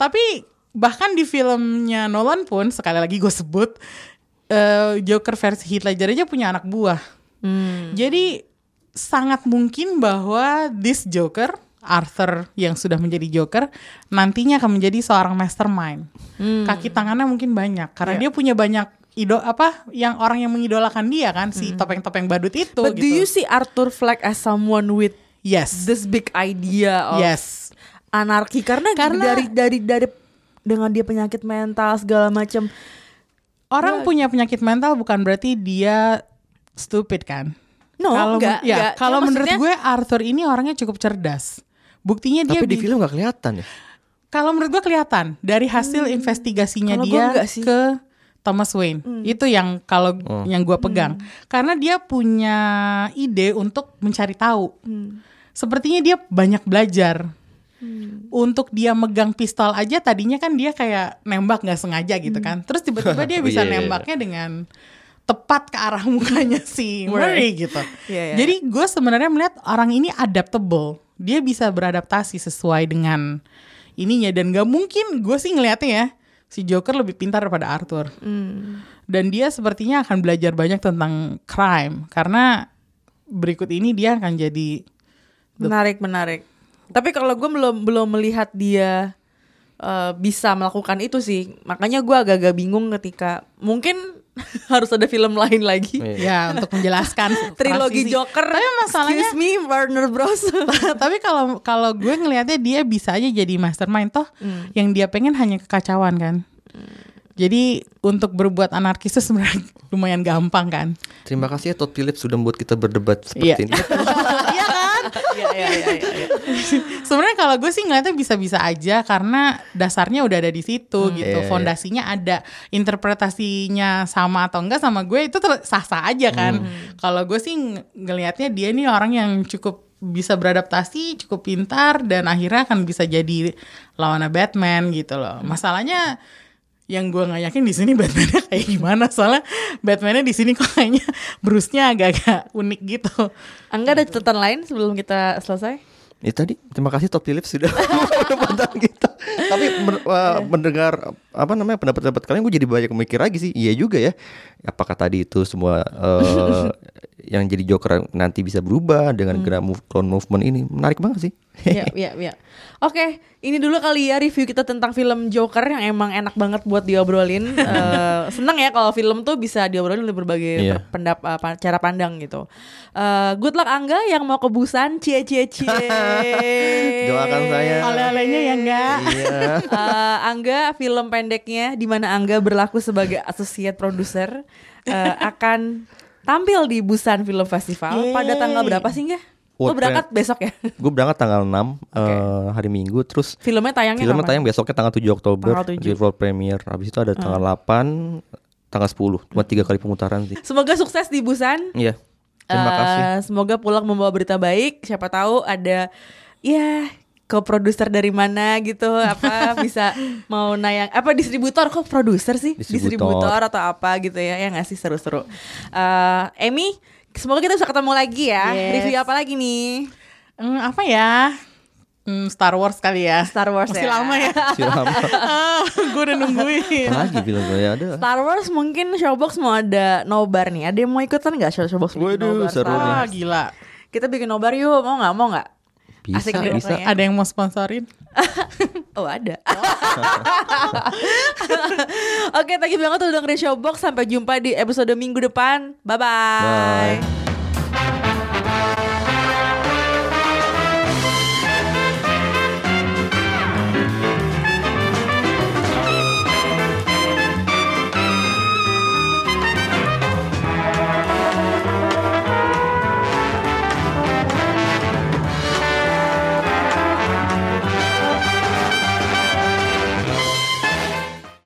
Tapi bahkan di filmnya Nolan pun sekali lagi gue sebut eh, Joker versi Heath Ledger aja punya anak buah. Hmm. Jadi sangat mungkin bahwa this Joker Arthur yang sudah menjadi Joker nantinya akan menjadi seorang mastermind. Kaki tangannya mungkin banyak karena Iya. dia punya banyak ido apa yang orang yang mengidolakan dia kan si topeng-topeng badut itu But do gitu. you see Arthur Fleck as someone with yes. this big idea of Yes. anarki karena, Karena- dari dari dari dengan dia penyakit mental segala macam Orang punya penyakit mental bukan berarti dia stupid kan? No, kalau enggak, ya, enggak. kalau Ya, menurut gue Arthur ini orangnya cukup cerdas. Buktinya dia Tapi di film gak kelihatan ya. Kalau menurut gue kelihatan dari hasil investigasinya Kalau gue dia ke Thomas Wayne. Itu yang kalau yang gue pegang. Karena dia punya ide untuk mencari tahu. Sepertinya dia banyak belajar. Untuk dia megang pistol aja tadinya kan dia kayak nembak nggak sengaja gitu kan. Terus tiba-tiba dia Oh, bisa iya, iya, iya. nembaknya dengan tepat ke arah mukanya si Murray gitu. Iya, iya. Jadi gue sebenarnya melihat orang ini adaptable. Dia bisa beradaptasi sesuai dengan ininya dan gak mungkin gue sih ngeliatnya ya si Joker lebih pintar daripada Arthur. Dan dia sepertinya akan belajar banyak tentang crime karena berikut ini dia akan jadi menarik menarik. Tapi kalau gue belum belum melihat dia eh, bisa melakukan itu sih, makanya gue agak-agak bingung ketika mungkin Harus ada film lain lagi. Iya. Ya untuk menjelaskan Trilogi transisi. Joker. Tapi masalahnya Excuse me, Warner Bros. tapi kalau kalau gue ngelihatnya dia bisa aja jadi mastermind toh yang dia pengen hanya kekacauan kan jadi untuk berbuat anarkis itu sebenarnya lumayan gampang kan Terima kasih ya Todd Phillips sudah membuat kita berdebat Iya. seperti ini. Iya Iya, iya, sebenarnya kalau gue sih ngeliatnya bisa-bisa aja karena dasarnya udah ada di situ gitu. Iya, iya. fondasinya ada. Interpretasinya sama atau enggak sama gue itu sah-sah aja kan. Kalau gue sih ng- ngelihatnya dia nih orang yang cukup bisa beradaptasi cukup pintar dan akhirnya akan bisa jadi lawannya Batman gitu loh. Masalahnya yang gue nggak yakin di sini Batman-nya kayak gimana soalnya Batman-nya di sini kok kayaknya Bruce-nya agak-agak unik gitu Angga ada catatan lain sebelum kita selesai? Ya tadi terima kasih Todd Phillips sudah memandang kita. Tapi men- wah, mendengar apa namanya pendapat-pendapat kalian gue jadi banyak mikir lagi sih. Iya juga ya. Apakah tadi itu semua eh, yang jadi Joker nanti bisa berubah dengan gerak move, clone movement ini menarik banget sih. Iya, iya, iya. Oke, ini dulu kali ya review kita tentang film Joker yang emang enak banget buat diobrolin. Eh, seneng ya kalau film tuh bisa diobrolin oleh berbagai Iya. pendap apa, cara pandang gitu. Eh, good luck Angga yang mau ke Busan, cie cie cie. Doakan saya. oleh-olehnya ya enggak Iya. Eh, Angga film pendeknya di mana Angga berlaku sebagai associate producer eh, akan tampil di Busan Film Festival pada Yeay. tanggal berapa sih enggak? Wah, berangkat besok ya? gue berangkat tanggal 6 eh, hari Minggu terus Filmnya tayangnya filmnya kapan? tayang besoknya tanggal 7 Oktober Tanggal 7. di world premiere. Habis itu ada tanggal 8 tanggal 10. Cuma tiga kali pemutaran sih. Semoga sukses di Busan. Iya. Terima Eh, kasih. Semoga pulang membawa berita baik. Siapa tahu ada ya co-producer dari mana gitu apa bisa mau nayang apa distributor kok produser sih Distributor. atau apa gitu ya yang ngasih seru-seru Eh Emmy semoga kita bisa ketemu lagi ya. Yes. review apa lagi nih? Hmm, apa ya? Hmm, Star Wars kali ya. Star Wars Masih ya. lama ya. Siapa Gue udah nungguin. Lagi film gue ya? Ada. Star Wars mungkin Showbox mau ada nobar nih. Ada yang mau ikutan nggak show Showbox bikin Waduh, nobar? seru Star nih. Wah Wars? gila. Kita bikin nobar yuk mau nggak? Mau nggak Bisa, Asik bisa. pokoknya. Ada yang mau sponsorin Oh ada Oke thank you banget udah dengerin Showbox Sampai jumpa di episode minggu depan Bye-bye Bye.